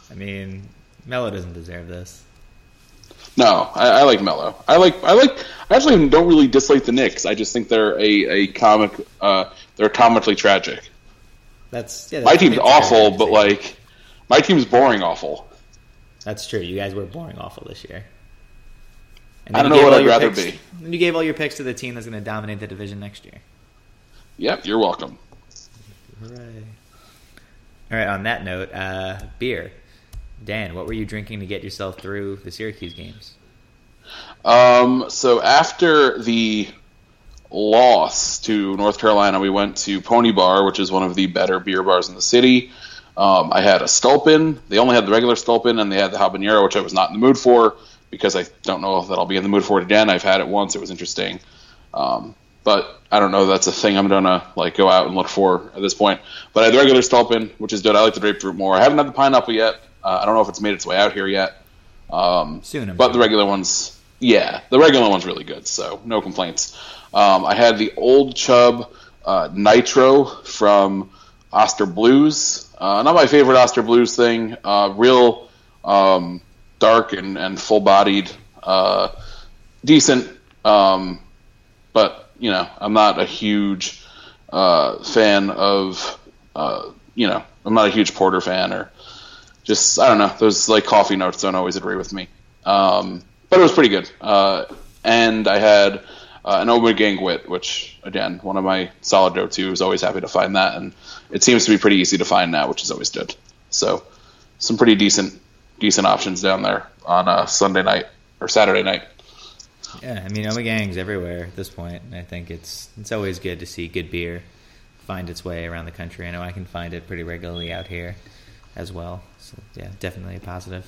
S3: I mean, Melo doesn't deserve this.
S4: No, I, I, like Melo. I like I like I actually don't really dislike the Knicks. I just think they're a, a comic uh, they're comically tragic.
S3: That's, yeah, that's
S4: my team's awful, but like my team's boring awful.
S3: That's true. You guys were boring awful this year.
S4: And I don't know what I'd rather
S3: picks, be. You gave all your picks to the team that's going to dominate the division next year.
S4: Yep, you're welcome.
S3: Hooray! All right. On that note, uh, beer. Dan, what were you drinking to get yourself through the Syracuse games?
S4: Um, so after the loss to North Carolina, we went to Pony Bar, which is one of the better beer bars in the city. Um, I had a Sculpin. They only had the regular Sculpin, and they had the habanero, which I was not in the mood for because I don't know that I'll be in the mood for it again. I've had it once; it was interesting, um, but I don't know that's a thing I'm gonna like go out and look for at this point. But I had the regular Sculpin, which is good. I like the grapefruit more. I haven't had the pineapple yet. Uh, I don't know if it's made its way out here yet. Um,
S3: Soon, I'm
S4: but
S3: sure.
S4: the regular one's yeah, the regular one's really good, so no complaints. Um, I had the Old Chub uh, Nitro from Oskar Blues. Uh, not my favorite Oskar Blues thing. Uh, real um, dark and, and full bodied, uh, decent. Um, but you know, I'm not a huge uh, fan of uh, you know, I'm not a huge porter fan or just I don't know those like coffee notes don't always agree with me. Um, but it was pretty good. Uh, and I had uh, an Ommegang Wit, which again, one of my solid go to. is always happy to find that, and it seems to be pretty easy to find now, which is always good. So, some pretty decent decent options down there on a Sunday night or Saturday night.
S3: Yeah, I mean Ommegang's everywhere at this point, I think it's it's always good to see good beer find its way around the country. I know I can find it pretty regularly out here as well. So yeah, definitely a positive.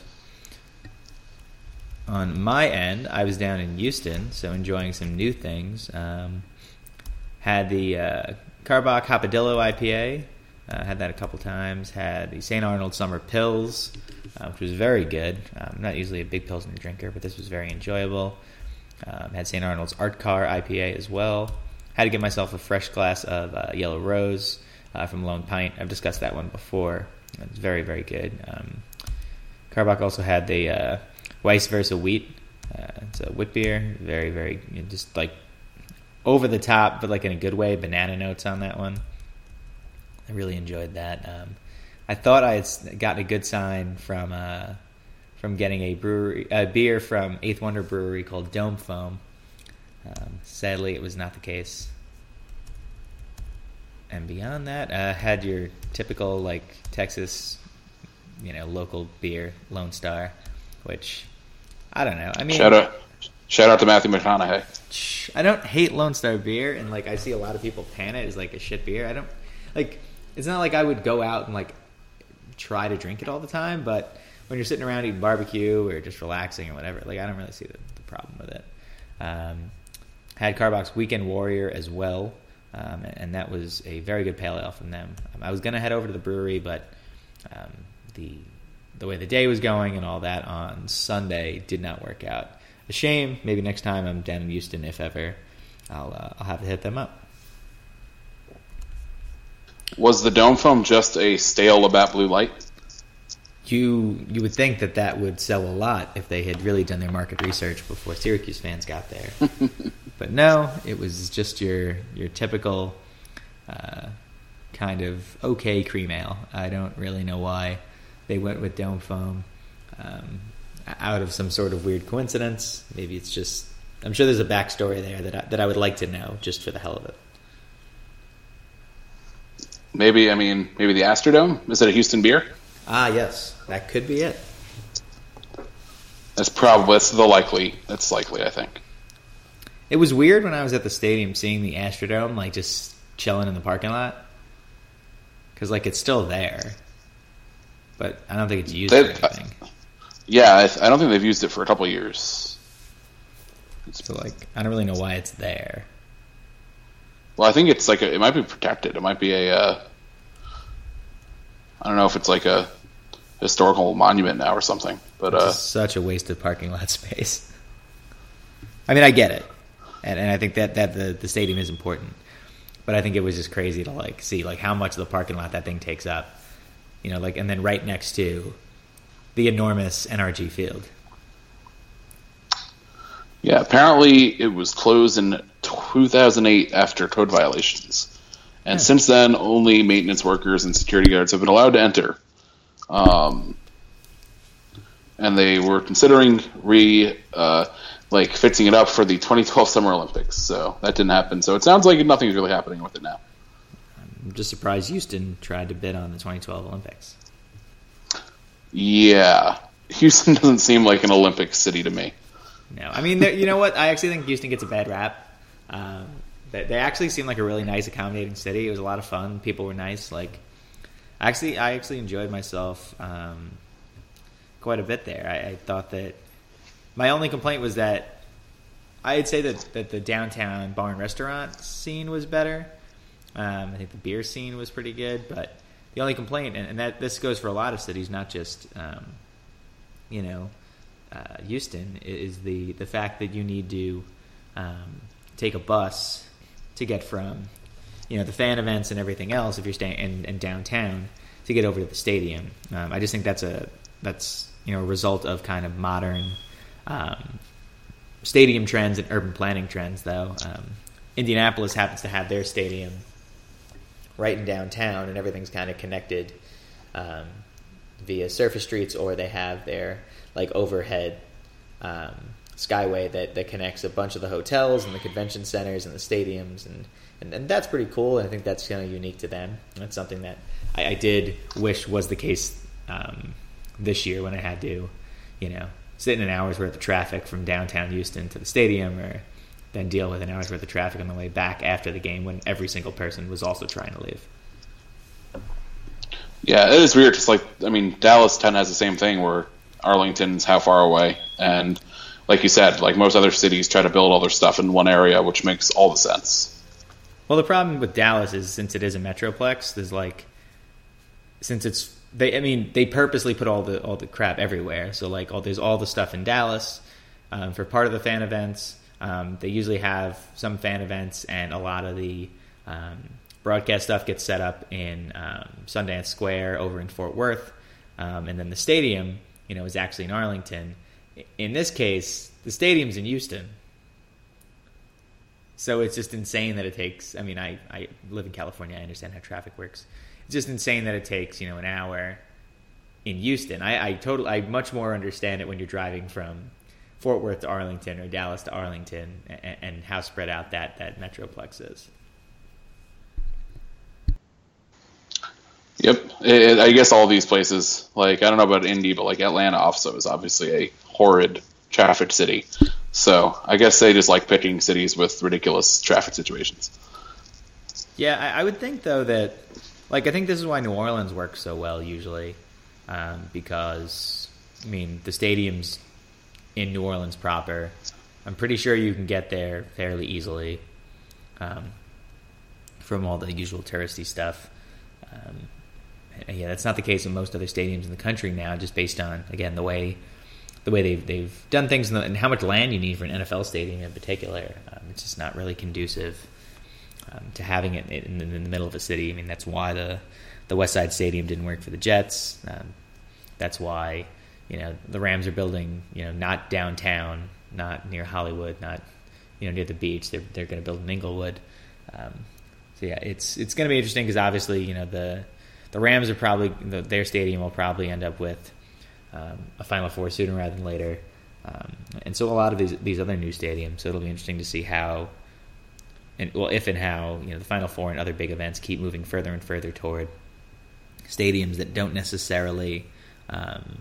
S3: On my end, I was down in Houston, so enjoying some new things. Um, had the uh, Karbach Hopadillo IPA. Uh, had that a couple times. Had the St. Arnold Summer Pils, uh, which was very good. I'm not usually a big Pilsner drinker, but this was very enjoyable. Um, had St. Arnold's Art Car IPA as well. Had to get myself a fresh glass of uh, Yellow Rose uh, from Lone Pint. I've discussed that one before. It's very, very good. Um, Karbach also had the uh, Vice Versa Wheat. Uh, it's a wheat beer. Very, very, just like over the top, but like in a good way. Banana notes on that one. I really enjoyed that. Um, I thought I had gotten a good sign from uh, from getting a brewery a beer from Eighth Wonder Brewery called Dome Foam. Um, sadly, it was not the case. And beyond that, uh, had your typical like Texas, you know, local beer, Lone Star, which I don't know. I mean,
S4: shout out, shout out to Matthew McConaughey.
S3: I don't hate Lone Star beer, and like I see a lot of people pan it as like a shit beer. I don't like. It's not like I would go out and like try to drink it all the time, but when you're sitting around eating barbecue or just relaxing or whatever, like I don't really see the, the problem with it. Um, had Karbach's Weekend Warrior as well, um, and that was a very good pale ale from them. Um, I was going to head over to the brewery, but um, the the way the day was going and all that on Sunday did not work out. A shame. Maybe next time I'm down in Houston, if ever, I'll uh, I'll have to hit them up.
S4: Was the dome foam just a stale Labatt Blue Light?
S3: You you would think that that would sell a lot if they had really done their market research before Syracuse fans got there. but no, it was just your your typical uh, kind of okay cream ale. I don't really know why they went with dome foam. Um, out of some sort of weird coincidence, maybe it's just. I'm sure there's a backstory there that I, that I would like to know just for the hell of it.
S4: Maybe I mean maybe the Astrodome is it a Houston beer?
S3: Ah, yes, that could be it.
S4: That's probably that's the likely. That's likely, I think.
S3: It was weird when I was at the stadium seeing the Astrodome like just chilling in the parking lot because like it's still there, but I don't think it's used they, for anything.
S4: yeah, I, I, don't think they've used it for a couple years.
S3: So like, I don't really know why it's there.
S4: Well, I think it's like a, it might be protected. It might be a. Uh, I don't know if it's like a historical monument now or something, but uh,
S3: such a waste of parking lot space. I mean, I get it, and, and I think that that the, the stadium is important, but I think it was just crazy to like see like how much of the parking lot that thing takes up, you know, like and then right next to the enormous NRG field.
S4: Yeah, apparently it was closed in 2008 after code violations. And yeah. since then, only maintenance workers and security guards have been allowed to enter. Um, and they were considering re uh, like fixing it up for the 2012 Summer Olympics. So that didn't happen. So it sounds like nothing's really happening with it now.
S3: I'm just surprised Houston tried to bid on the 2012 Olympics.
S4: Yeah, Houston doesn't seem like an Olympic city to me.
S3: No, I mean, you know what? I actually think Houston gets a bad rap. Um, they, they actually seemed like a really nice, accommodating city. It was a lot of fun. People were nice. Like, actually, I actually enjoyed myself um, quite a bit there. I, I, thought that my only complaint was that I'd say that, that the downtown bar and restaurant scene was better. Um, I think the beer scene was pretty good, but the only complaint, and, and that this goes for a lot of cities, not just um, you know uh, Houston, is the the fact that you need to um, take a bus to get from you know the fan events and everything else if you're staying in, in downtown to get over to the stadium. Um, I just think that's a that's you know a result of kind of modern um, stadium trends and urban planning trends. Though um, Indianapolis happens to have their stadium right in downtown, and everything's kind of connected um, via surface streets, or they have their like overhead um, skyway that, that connects a bunch of the hotels and the convention centers and the stadiums and, and, and that's pretty cool and I think that's kind of unique to them. That's something that I, I did wish was the case um, this year when I had to, you know, sit in an hour's worth of traffic from downtown Houston to the stadium or then deal with an hour's worth of traffic on the way back after the game when every single person was also trying to leave.
S4: Yeah, it is weird. Just like I mean, Dallas ten has the same thing where Arlington's how far away, and like you said, like most other cities try to build all their stuff in one area, which makes all the sense.
S3: Well, the problem with Dallas is since it is a metroplex, there's like since it's they I mean they purposely put all the all the crap everywhere. So like all there's all the stuff in Dallas um, for part of the fan events. Um, they usually have some fan events and a lot of the um, broadcast stuff gets set up in um, Sundance Square over in Fort Worth, um, and then the stadium, you know, is actually in Arlington. In this case, the stadium's in Houston, so it's just insane that it takes. I mean, I, I live in California. I understand how traffic works. It's just insane that it takes you know an hour in Houston. I, I totally, I much more understand it when you're driving from Fort Worth to Arlington or Dallas to Arlington, and, and how spread out that that metroplex is.
S4: Yep, it, I guess all these places, like I don't know about Indy, but like Atlanta also is obviously a horrid traffic city. So I guess they just like picking cities with ridiculous traffic situations.
S3: Yeah, I, I would think though that, like, I think this is why New Orleans works so well usually, um, because I mean the stadium's in New Orleans proper. I'm pretty sure you can get there fairly easily um, from all the usual touristy stuff. Um, yeah, that's not the case in most other stadiums in the country now, just based on again the way the way they've they've done things and, the, and how much land you need for an NFL stadium in particular. Um, it's just not really conducive um, to having it in, in, the middle of a city. I mean, that's why the the West Side Stadium didn't work for the Jets. Um, that's why you know the Rams are building you know not downtown, not near Hollywood, not you know near the beach. They're they're going to build in Inglewood. Um, so yeah, it's it's going to be interesting because obviously you know the the Rams are probably their stadium will probably end up with um, a Final Four sooner rather than later, um, and so a lot of these these other new stadiums. So it'll be interesting to see how, and well, if and how you know the Final Four and other big events keep moving further and further toward stadiums that don't necessarily. Um,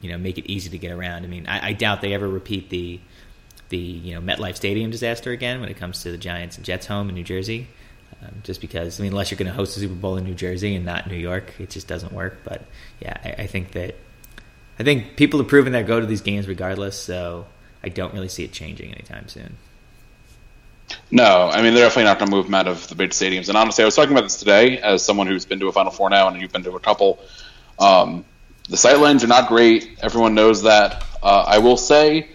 S3: you know, make it easy to get around. I mean, I, I doubt they ever repeat the the you know MetLife Stadium disaster again when it comes to the Giants and Jets home in New Jersey. Um, just because, I mean, unless you're going to host a Super Bowl in New Jersey and not New York, it just doesn't work. But yeah, I, I think that I think people have proven that go to these games regardless. So I don't really see it changing anytime soon.
S4: No, I mean they're definitely not going to move them out of the big stadiums. And honestly, I was talking about this today as someone who's been to a Final Four now, and you've been to a couple. Um, the sight lines are not great. Everyone knows that. Uh, I will say,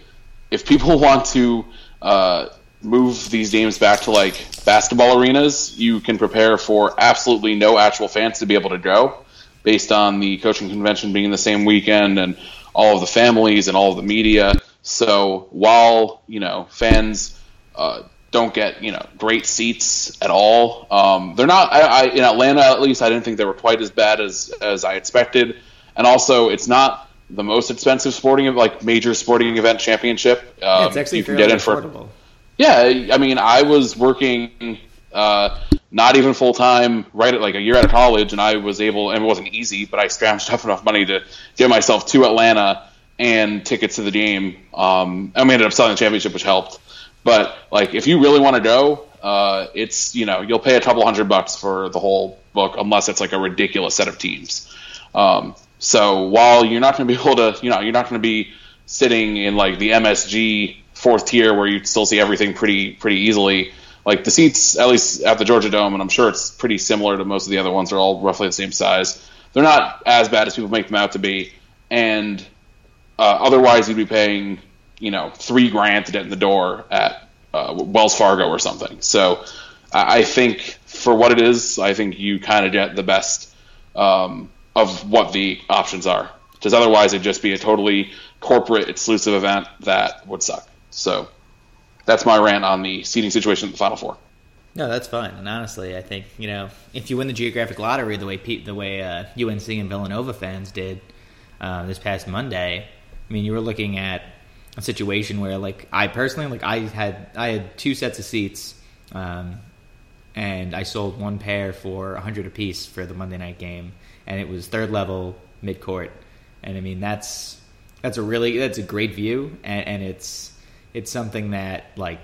S4: if people want to uh, move these games back to like basketball arenas, you can prepare for absolutely no actual fans to be able to go, based on the coaching convention being the same weekend and all of the families and all of the media. So while you know fans uh, don't get you know great seats at all, um, they're not. I, I, in Atlanta, at least, I didn't think they were quite as bad as as I expected. And also, it's not the most expensive sporting like major sporting event championship. Um,
S3: yeah, it's actually you can get in affordable.
S4: Yeah, I mean, I was working uh, not even full time, right at like a year out of college, and I was able, and it wasn't easy, but I scrounged up enough money to get myself to Atlanta and tickets to the game. Um, and we ended up selling the championship, which helped. But like, if you really want to go, uh, it's you know you'll pay a couple hundred bucks for the whole book, unless it's like a ridiculous set of teams. Um, so while you're not going to be able to, you know, you're not going to be sitting in like the MSG fourth tier where you still see everything pretty pretty easily. Like the seats, at least at the Georgia Dome, and I'm sure it's pretty similar to most of the other ones. They're all roughly the same size. They're not as bad as people make them out to be, and uh, otherwise you'd be paying, you know, three grand to get in the door at uh, Wells Fargo or something. So I think for what it is, I think you kind of get the best um, of what the options are. Because otherwise, it'd just be a totally corporate exclusive event that would suck. So that's my rant on the seating situation in the Final Four.
S3: No, that's fine. And honestly, I think you know if you win the geographic lottery the way Pete, the way uh, UNC and Villanova fans did uh, this past Monday, I mean you were looking at a situation where like I personally like I had I had two sets of seats, um, and I sold one pair for a hundred apiece for the Monday night game, and it was third level mid court, and I mean that's that's a really that's a great view, and, and it's it's something that like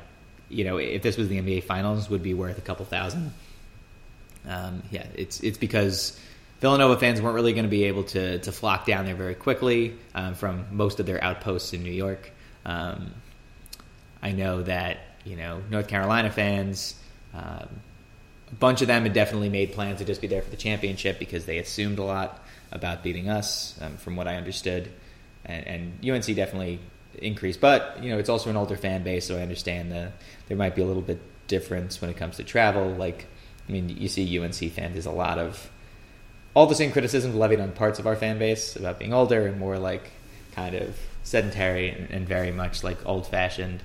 S3: you know if this was the NBA Finals would be worth a couple thousand. Um, yeah, it's it's because Villanova fans weren't really going to be able to to flock down there very quickly um, from most of their outposts in New York. Um, I know that you know North Carolina fans, um, a bunch of them had definitely made plans to just be there for the championship because they assumed a lot about beating us, um, from what I understood, and, and, UNC definitely increased. But you know, it's also an older fan base, so I understand that there might be a little bit difference when it comes to travel. Like, I mean, you see UNC fans, there's a lot of all the same criticisms levied on parts of our fan base about being older and more like kind of sedentary and, and very much like old fashioned.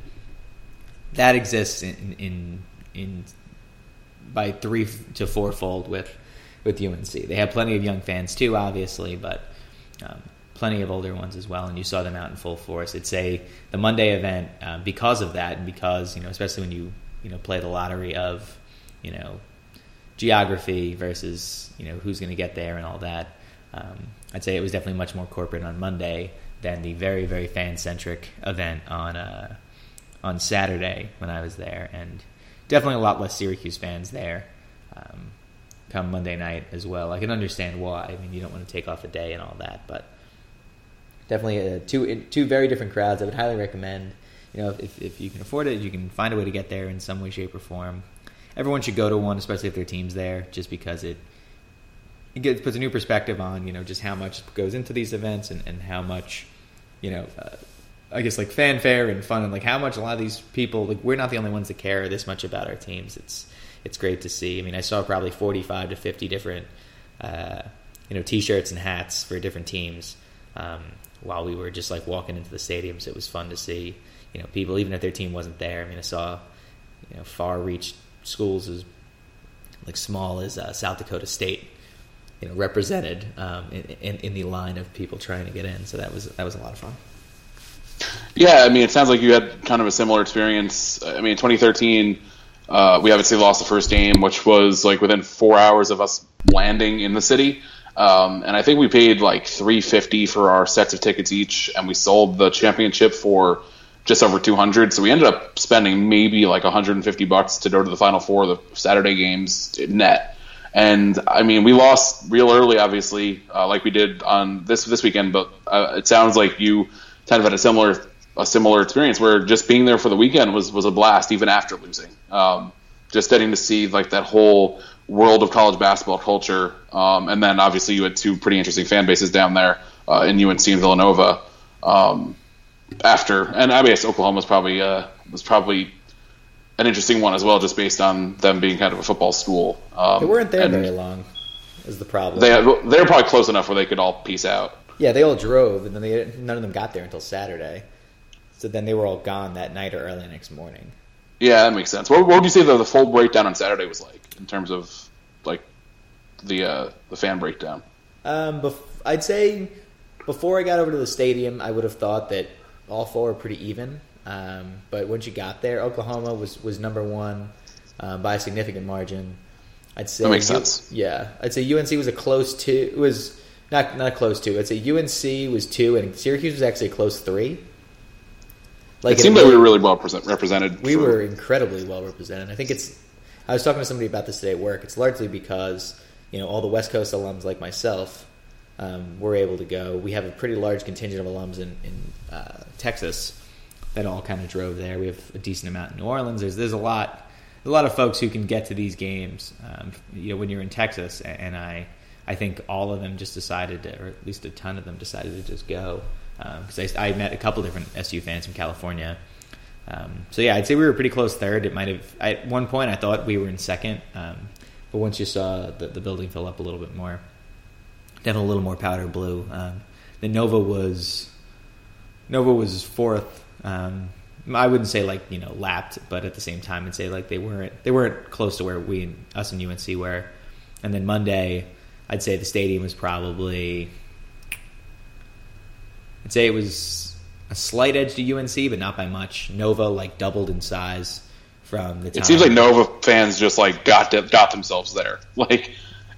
S3: That exists in, in in by three to fourfold with with UNC. They have plenty of young fans too, obviously, but um, plenty of older ones as well. And you saw them out in full force. It's a the Monday event uh, because of that, and because you know, especially when you you know play the lottery of you know geography versus you know who's going to get there and all that. Um, I'd say it was definitely much more corporate on Monday than the very very fan centric event on uh, on Saturday when I was there, and definitely a lot less Syracuse fans there. Um, come Monday night as well. I can understand why. I mean, you don't want to take off a day and all that, but definitely uh, two two very different crowds. I would highly recommend. You know, if, if you can afford it, you can find a way to get there in some way, shape, or form everyone should go to one, especially if their team's there, just because it it gets, puts a new perspective on you know just how much goes into these events and, and how much you know uh, I guess like fanfare and fun and like how much a lot of these people like we're not the only ones that care this much about our teams. It's it's great to see. I mean, I saw probably forty five to fifty different uh, you know t-shirts and hats for different teams um, while we were just like walking into the stadiums. It was fun to see you know people even if their team wasn't there. I mean, I saw you know far reach schools as like small as uh, South Dakota State, you know, represented um, in, in, in the line of people trying to get in. So that was that was a lot of fun.
S4: Yeah, I mean, it sounds like you had kind of a similar experience. I mean, 2013, uh, we obviously lost the first game, which was like within four hours of us landing in the city. Um, and I think we paid like 350 for our sets of tickets each, and we sold the championship for just over 200. So we ended up spending maybe like 150 bucks to go to the Final Four, of the Saturday games net. And I mean, we lost real early, obviously, uh, like we did on this this weekend. But uh, it sounds like you kind of had a similar a similar experience where just being there for the weekend was was a blast, even after losing. Um, just getting to see like that whole world of college basketball culture, um, and then obviously you had two pretty interesting fan bases down there uh, in UNC and Villanova. Um, after, and I guess Oklahoma was probably uh, was probably an interesting one as well, just based on them being kind of a football school.
S3: Um, they weren't there very long. Is the problem?
S4: They they're probably close enough where they could all piece out.
S3: Yeah, they all drove, and then they, none of them got there until Saturday. So then they were all gone that night or early next morning.
S4: Yeah, that makes sense. What, what would you say the, the full breakdown on Saturday was like in terms of like the uh, the fan breakdown?
S3: Um, bef- I'd say before I got over to the stadium, I would have thought that all four were pretty even. Um, but once you got there, Oklahoma was was number one um, by a significant margin. I'd say
S4: that makes sense.
S3: Yeah, I'd say UNC was a close two. It was not not close two. I'd say UNC was two, and Syracuse was actually a close three.
S4: Like it seemed like we were really well represented.
S3: We for... were incredibly well represented. I think it's. I was talking to somebody about this today at work. It's largely because you know all the West Coast alums like myself um, we're able to go. We have a pretty large contingent of alums in, in uh, Texas that all kind of drove there. We have a decent amount in New Orleans. There's there's a lot a lot of folks who can get to these games. Um, you know, when you're in Texas, and I I think all of them just decided, to, or at least a ton of them decided to just go because um, I, I, met a couple different SU fans from California. Um, so yeah, I'd say we were pretty close third. It might have at one point I thought we were in second, um, but once you saw the, the building fill up a little bit more, definitely a little more powder blue. Um, the Nova was Nova was fourth. Um, I wouldn't say like you know lapped, but at the same time, I'd say like they weren't they weren't close to where we us and UNC were. And then Monday, I'd say the stadium was probably I'd say it was a slight edge to UNC, but not by much. Nova like doubled in size from the. Time.
S4: It seems like Nova fans just like got to, got themselves there. Like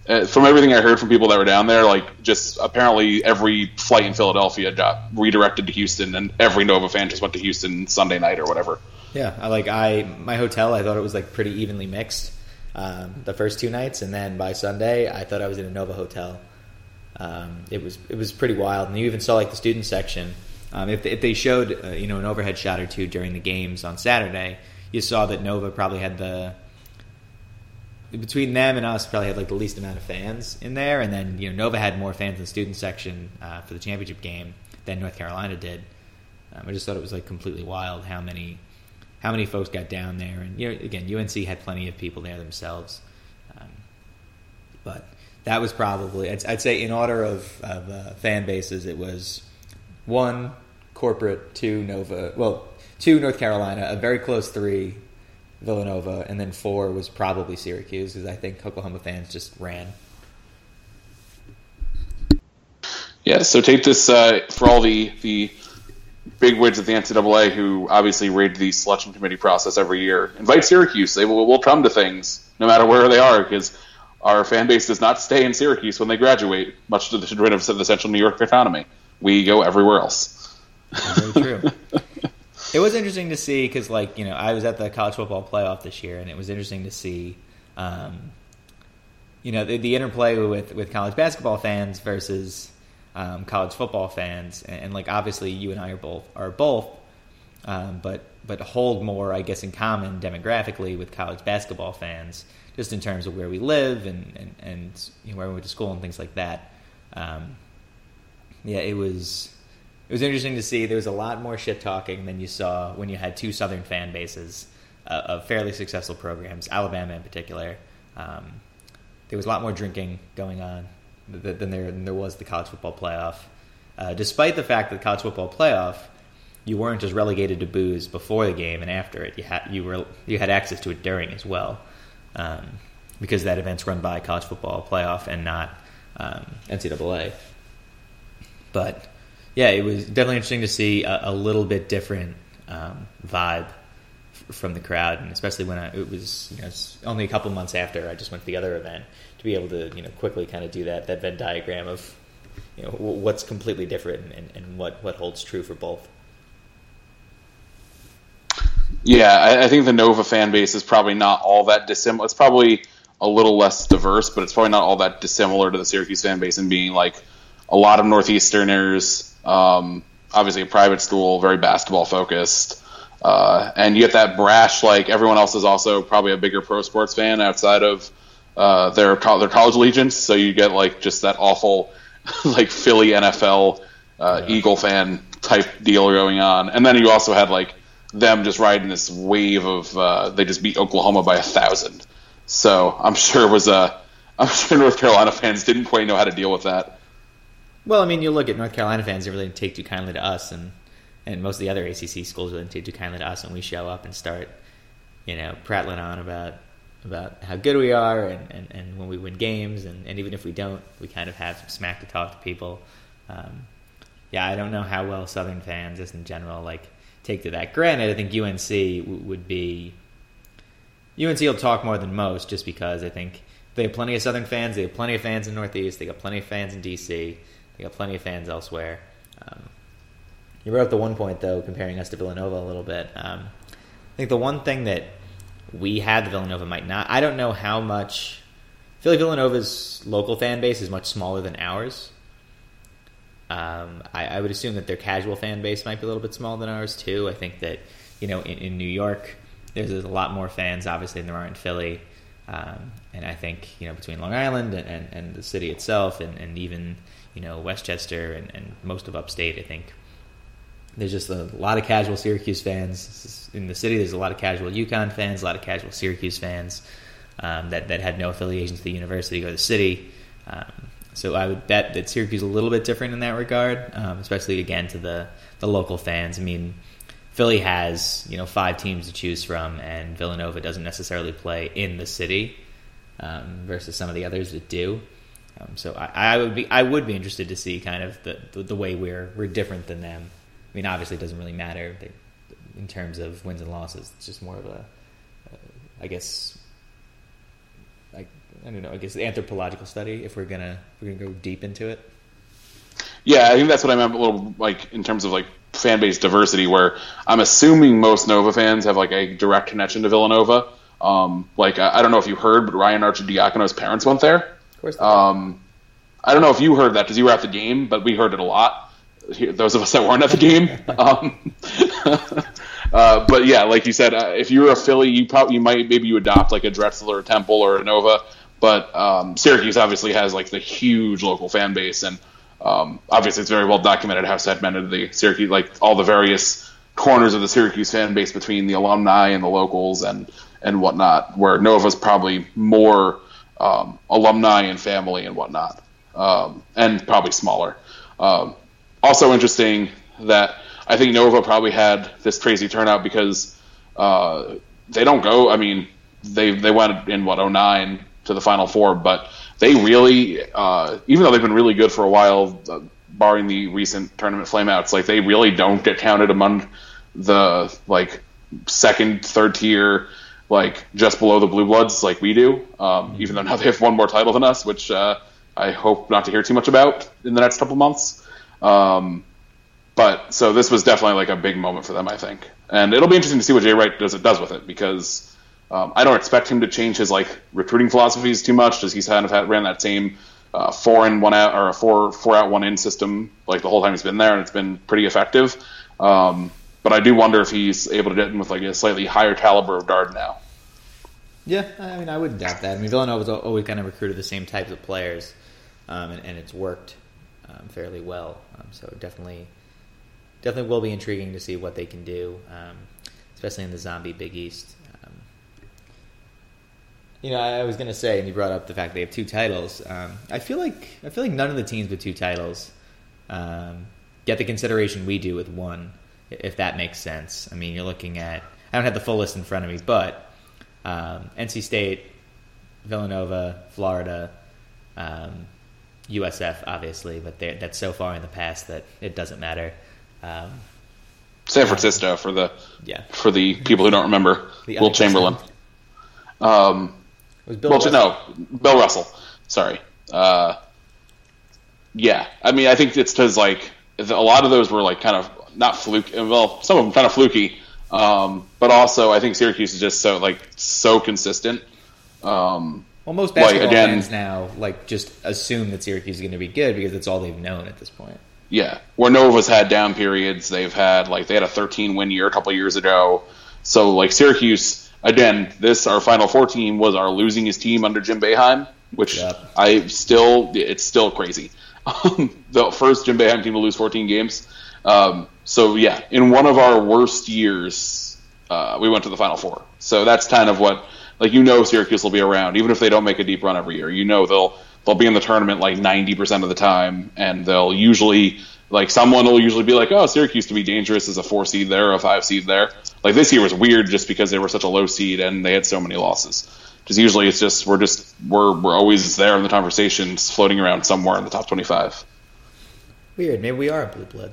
S4: uh, from everything I heard from people that were down there, like just apparently every flight in Philadelphia got redirected to Houston, and every Nova fan just went to Houston Sunday night or whatever.
S3: Yeah, I like I my hotel. I thought it was like pretty evenly mixed um, the first two nights, and then by Sunday, I thought I was in a Nova hotel. Um, it was it was pretty wild, and you even saw like the student section. Um, if, if they showed uh, you know an overhead shot or two during the games on Saturday, you saw that Nova probably had the between them and us probably had like the least amount of fans in there, and then you know Nova had more fans in the student section uh, for the championship game than North Carolina did. Um, I just thought it was like completely wild how many how many folks got down there, and you know again UNC had plenty of people there themselves, um, but that was probably I'd, I'd, say in order of, of uh, fan bases it was one corporate, two Nova, well two North Carolina, a very close three Villanova, and then four was probably Syracuse because I think Oklahoma fans just ran.
S4: Yeah, so take this uh, for all the the big wigs at the NCAA who obviously raid the selection committee process every year. Invite Syracuse; they will, will come to things no matter where they are because our fan base does not stay in Syracuse when they graduate, much to the chagrin of the Central New York economy. We go everywhere else.
S3: Very true. It was interesting to see because, like, you know, I was at the college football playoff this year, and it was interesting to see, um, you know, the, the, interplay with with college basketball fans versus um, college football fans, and, and, like, obviously, you and I are both are both, um, but but hold more, I guess, in common demographically with college basketball fans, just in terms of where we live and and, and you know, where we went to school and things like that. Um, yeah, it was it was interesting to see there was a lot more shit talking than you saw when you had two Southern fan bases uh, of fairly successful programs, Alabama in particular. Um, there was a lot more drinking going on than there, than there was the college football playoff. Uh, despite the fact that the college football playoff, you weren't just relegated to booze before the game and after it. You had you were you had access to it during as well, um, because that event's run by college football playoff and not um, NCAA. But yeah, it was definitely interesting to see a, a little bit different um, vibe f- from the crowd, and especially when I, it was, you know, only a couple months after I just went to the other event to be able to you know quickly kind of do that that Venn diagram of you know what's completely different and, and what what holds true for both.
S4: Yeah, I, I, think the Nova fan base is probably not all that dissimilar. It's probably a little less diverse, but it's probably not all that dissimilar to the Syracuse fan base in being like a lot of Northeasterners, um, obviously, a private school, very basketball focused. Uh, and you get that brash, like everyone else is also probably a bigger pro sports fan outside of uh, their their college allegiance. So you get like just that awful, like Philly NFL uh, yeah. Eagle fan type deal going on. And then you also had like them just riding this wave of uh, they just beat Oklahoma by a thousand. So I'm sure it was a I'm sure North Carolina fans didn't quite know how to deal with that.
S3: Well, I mean, you look at North Carolina fans; they really take too kindly to us, and and most of the other ACC schools really take too kindly to us when we show up and start, you know, prattling on about about how good we are and, and, and when we win games, and, and even if we don't, we kind of have some smack to talk to people. Um, yeah, I don't know how well Southern fans, just in general, like take to that. Granted, I think UNC w- would be UNC will talk more than most, just because I think they have plenty of Southern fans, they have plenty of fans in Northeast, they got plenty of fans in DC. They got plenty of fans elsewhere. Um, you wrote the one point though, comparing us to Villanova a little bit. Um, I think the one thing that we had the Villanova might not. I don't know how much. I feel like Villanova's local fan base is much smaller than ours. Um, I, I, would assume that their casual fan base might be a little bit smaller than ours too. I think that you know in, in New York there's, there's, a lot more fans obviously than there are in Philly, um, and I think you know between Long Island and, and, and the city itself, and, and even you know Westchester and, and most of upstate. I think there's just a lot of casual Syracuse fans in the city. There's a lot of casual UConn fans, a lot of casual Syracuse fans um, that that had no affiliation to the university or the city. Um, so I would bet that Syracuse is a little bit different in that regard, um, especially again to the the local fans. I mean, Philly has you know five teams to choose from, and Villanova doesn't necessarily play in the city um, versus some of the others that do. Um, so I, I, would be I would be interested to see kind of the, the, the way we're we're different than them I mean, obviously, it doesn't really matter in terms of wins and losses. It's just more of a, uh, I guess, I, don't know. I guess the anthropological study. If we're gonna if we're gonna go deep into it.
S4: Yeah, I think that's what I meant a little like in terms of like fan base diversity, where I'm assuming most Nova fans have like a direct connection to Villanova. Um, like I, I don't know if you heard, but Ryan Arcidiacono's parents went there.
S3: Of course.
S4: Um, I don't know if you heard that because you were at the game, but we heard it a lot. Those of us that weren't at the game. um, uh, but yeah, like you said, uh, if you're a Philly, you probably you might maybe you adopt like a Drexel or a Temple or a Nova. But um, Syracuse obviously has like the huge local fan base, and um, obviously it's very well documented how segmented the Syracuse, like all the various corners of the Syracuse fan base between the alumni and the locals and and whatnot. Where Nova's probably more um, alumni and family and whatnot, um, and probably smaller. Um, also interesting that I think Nova probably had this crazy turnout because uh, they don't go. I mean, they they went in what 09 to the Final Four, but they really, uh, even though they've been really good for a while, uh, barring the recent tournament flameouts, like they really don't get counted among the like second, third tier, like just below the Blue Bloods, like we do. Um, even though now they have one more title than us, which uh, I hope not to hear too much about in the next couple months. Um, but so this was definitely like a big moment for them, I think, and it'll be interesting to see what Jay Wright does it does with it because um, I don't expect him to change his like recruiting philosophies too much, because he's kind of had, ran that same uh, four in one out or a four four out one in system like the whole time he's been there, and it's been pretty effective. Um, but I do wonder if he's able to get in with like a slightly higher caliber of guard now.
S3: Yeah, I mean, I wouldn't doubt that. I mean, Villanova's always kind of recruited the same types of players, um, and, and, it's worked um, fairly well. Um, so definitely, definitely will be intriguing to see what they can do, um, especially in the zombie Big East. You know, I was gonna say, and you brought up the fact they have two titles. Um, I feel like I feel like none of the teams with two titles um, get the consideration we do with one, if that makes sense. I mean, you're looking at I don't have the full list in front of me, but um, NC State, Villanova, Florida, um, USF, obviously, but that's so far in the past that it doesn't matter. Um,
S4: San Francisco for the yeah for the people who don't remember Wilt Chamberlain. Um,
S3: was Bill
S4: well,
S3: Russell?
S4: no, Bill Russell. Sorry. Uh, yeah, I mean, I think it's because like a lot of those were like kind of not fluke. Well, some of them kind of fluky, um, but also I think Syracuse is just so like so consistent. Um,
S3: well, most basketball like, again, fans now like just assume that Syracuse is going to be good because it's all they've known at this point.
S4: Yeah, where Nova's had down periods, they've had like they had a 13 win year a couple years ago. So like Syracuse again, this our Final Four team was our losing his team under Jim Boeheim, which yep. I still it's still crazy. the first Jim Boeheim team to lose 14 games. Um, so yeah, in one of our worst years, uh, we went to the Final Four. So that's kind of what like you know Syracuse will be around, even if they don't make a deep run every year. You know they'll they'll be in the tournament like 90% of the time, and they'll usually like someone will usually be like, "Oh, Syracuse to be dangerous as a four seed there, or a five seed there." Like this year was weird just because they were such a low seed and they had so many losses. Because usually it's just we're just we're we're always there in the conversations, floating around somewhere in the top twenty-five.
S3: Weird. Maybe we are a blue blood.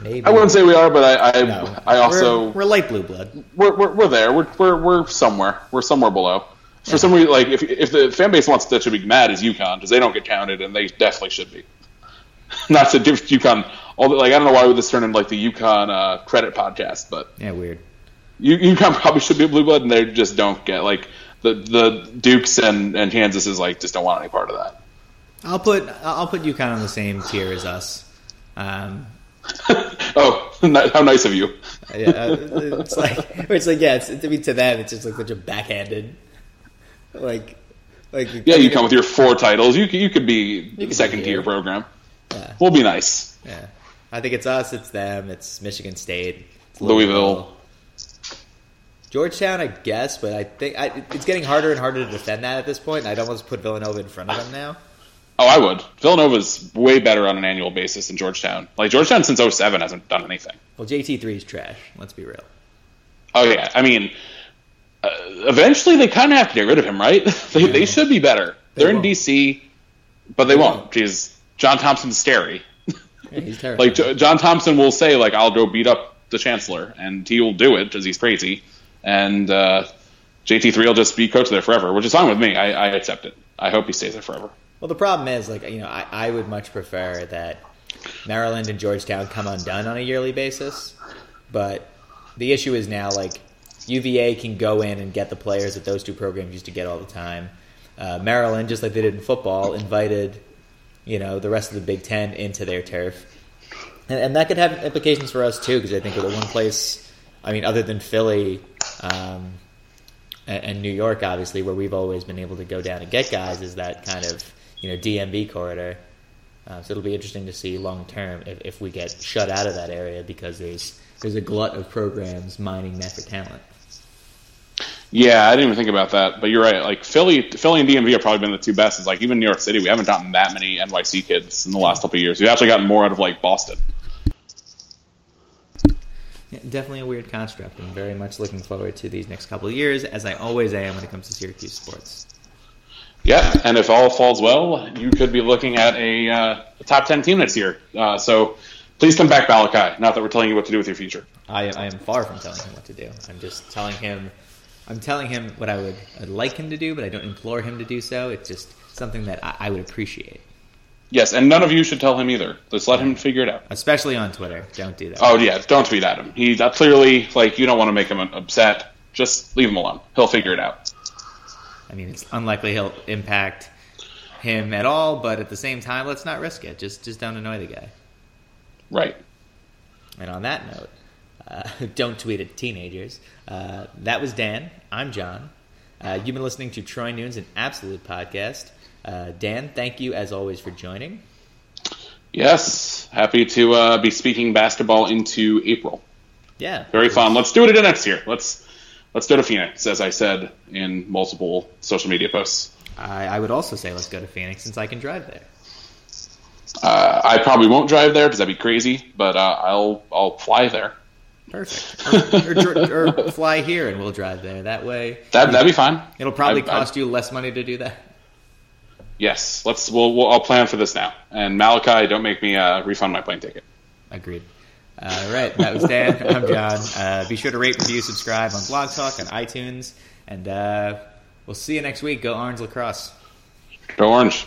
S4: Maybe. I wouldn't say we are, but I I, no. I also
S3: we're, we're, light blue blood.
S4: We're, we're, we're there. We're, we're we're somewhere. We're somewhere below. For yeah. some reason, like if if the fan base wants to should be mad is UConn because they don't get counted and they definitely should be. Not to give UConn all the, like I don't know why would this turn into like the UConn uh, credit podcast, but
S3: yeah, weird.
S4: UConn probably should be a blue blood, and they just don't get like the the Dukes and and Kansas is like just don't want any part of that.
S3: I'll put I'll put UConn on the same tier as us. Um,
S4: oh, how nice of you!
S3: yeah, uh, it's like it's like yeah, it's, I mean to them it's just like such a backhanded, like like
S4: yeah, you come with your four titles. You you could be you second tier program. Yeah. We'll be nice.
S3: Yeah. I think it's us, it's them, it's Michigan State,
S4: it's Louisville. Louisville.
S3: Georgetown, I guess, but I think I, it's getting harder and harder to defend that at this point. I'd almost put Villanova in front of them now.
S4: Oh, I would. Villanova's way better on an annual basis than Georgetown. Like Georgetown since 07 hasn't done anything.
S3: Well, JT3 is trash. Let's be real.
S4: Oh yeah, I mean, uh, eventually they kind of have to get rid of him, right? they, yeah. they should be better. They are in DC, but they, they won't. Because John Thompson's scary.
S3: Yeah, he's terrible.
S4: Like John Thompson will say, like I'll go beat up the chancellor, and he will do it because he's crazy. And uh, JT3 will just be coach there forever, which is fine with me. I, I accept it. I hope he stays there forever.
S3: Well, the problem is, like, you know, I, I would much prefer that Maryland and Georgetown come undone on a yearly basis. But the issue is now, like, UVA can go in and get the players that those two programs used to get all the time. Uh, Maryland, just like they did in football, invited, you know, the rest of the Big Ten into their turf. And, and that could have implications for us, too, because I think the one place, I mean, other than Philly, um, and, and New York, obviously, where we've always been able to go down and get guys, is that kind of you know DMV corridor. Uh, so it'll be interesting to see long term if, if we get shut out of that area because there's there's a glut of programs mining that for talent.
S4: Yeah, I didn't even think about that, but you're right. Like Philly, Philly and DMV have probably been the two best. It's like even New York City, we haven't gotten that many NYC kids in the last couple of years. We've actually gotten more out of like Boston.
S3: Yeah, definitely a weird construct. I'm very much looking forward to these next couple of years, as I always am when it comes to Syracuse sports.
S4: Yeah, and if all falls well, you could be looking at a, uh, a top ten team next year. Uh, so please come back, Malachi. Not that we're telling you what to do with your future.
S3: I, I am far from telling him what to do. I'm just telling him, I'm telling him what I would I'd like him to do, but I don't implore him to do so. It's just something that I, I would appreciate.
S4: Yes, and none of you should tell him either. Just let him figure it out.
S3: Especially on Twitter. Don't do that.
S4: Oh yeah, don't tweet at him. He's uh, clearly like you don't want to make him upset. Just leave him alone. He'll figure it out.
S3: I mean, it's unlikely he'll impact him at all, but at the same time, let's not risk it. Just just don't annoy the guy.
S4: Right.
S3: And on that note, uh, don't tweet at teenagers. Uh, that was Dan. I'm John. Uh, you've been listening to Troy Nunes, an absolute podcast. Uh, Dan, thank you as always for joining.
S4: Yes, happy to uh, be speaking basketball into April.
S3: Yeah,
S4: Very fun. Let's do it again next year. Let's let's go to Phoenix, as I said in multiple social media posts.
S3: I, I would also say let's go to Phoenix since I can drive there.
S4: Uh, I probably won't drive there because that'd be crazy, but uh, I'll I'll fly there.
S3: Perfect. Or, or, or fly here and we'll drive there. That way,
S4: That that'd be fine.
S3: it'll probably
S4: I- I-
S3: cost you less money to do that.
S4: Yes, let's. We'll, we'll. I'll plan for this now. And Malachi, don't make me uh, refund my plane ticket.
S3: Agreed. All right, that was Dan. I'm John. Uh, be sure to rate, review, subscribe on Blog Talk, on iTunes, and uh, we'll see you next week. Go Orange Lacrosse.
S4: Go orange.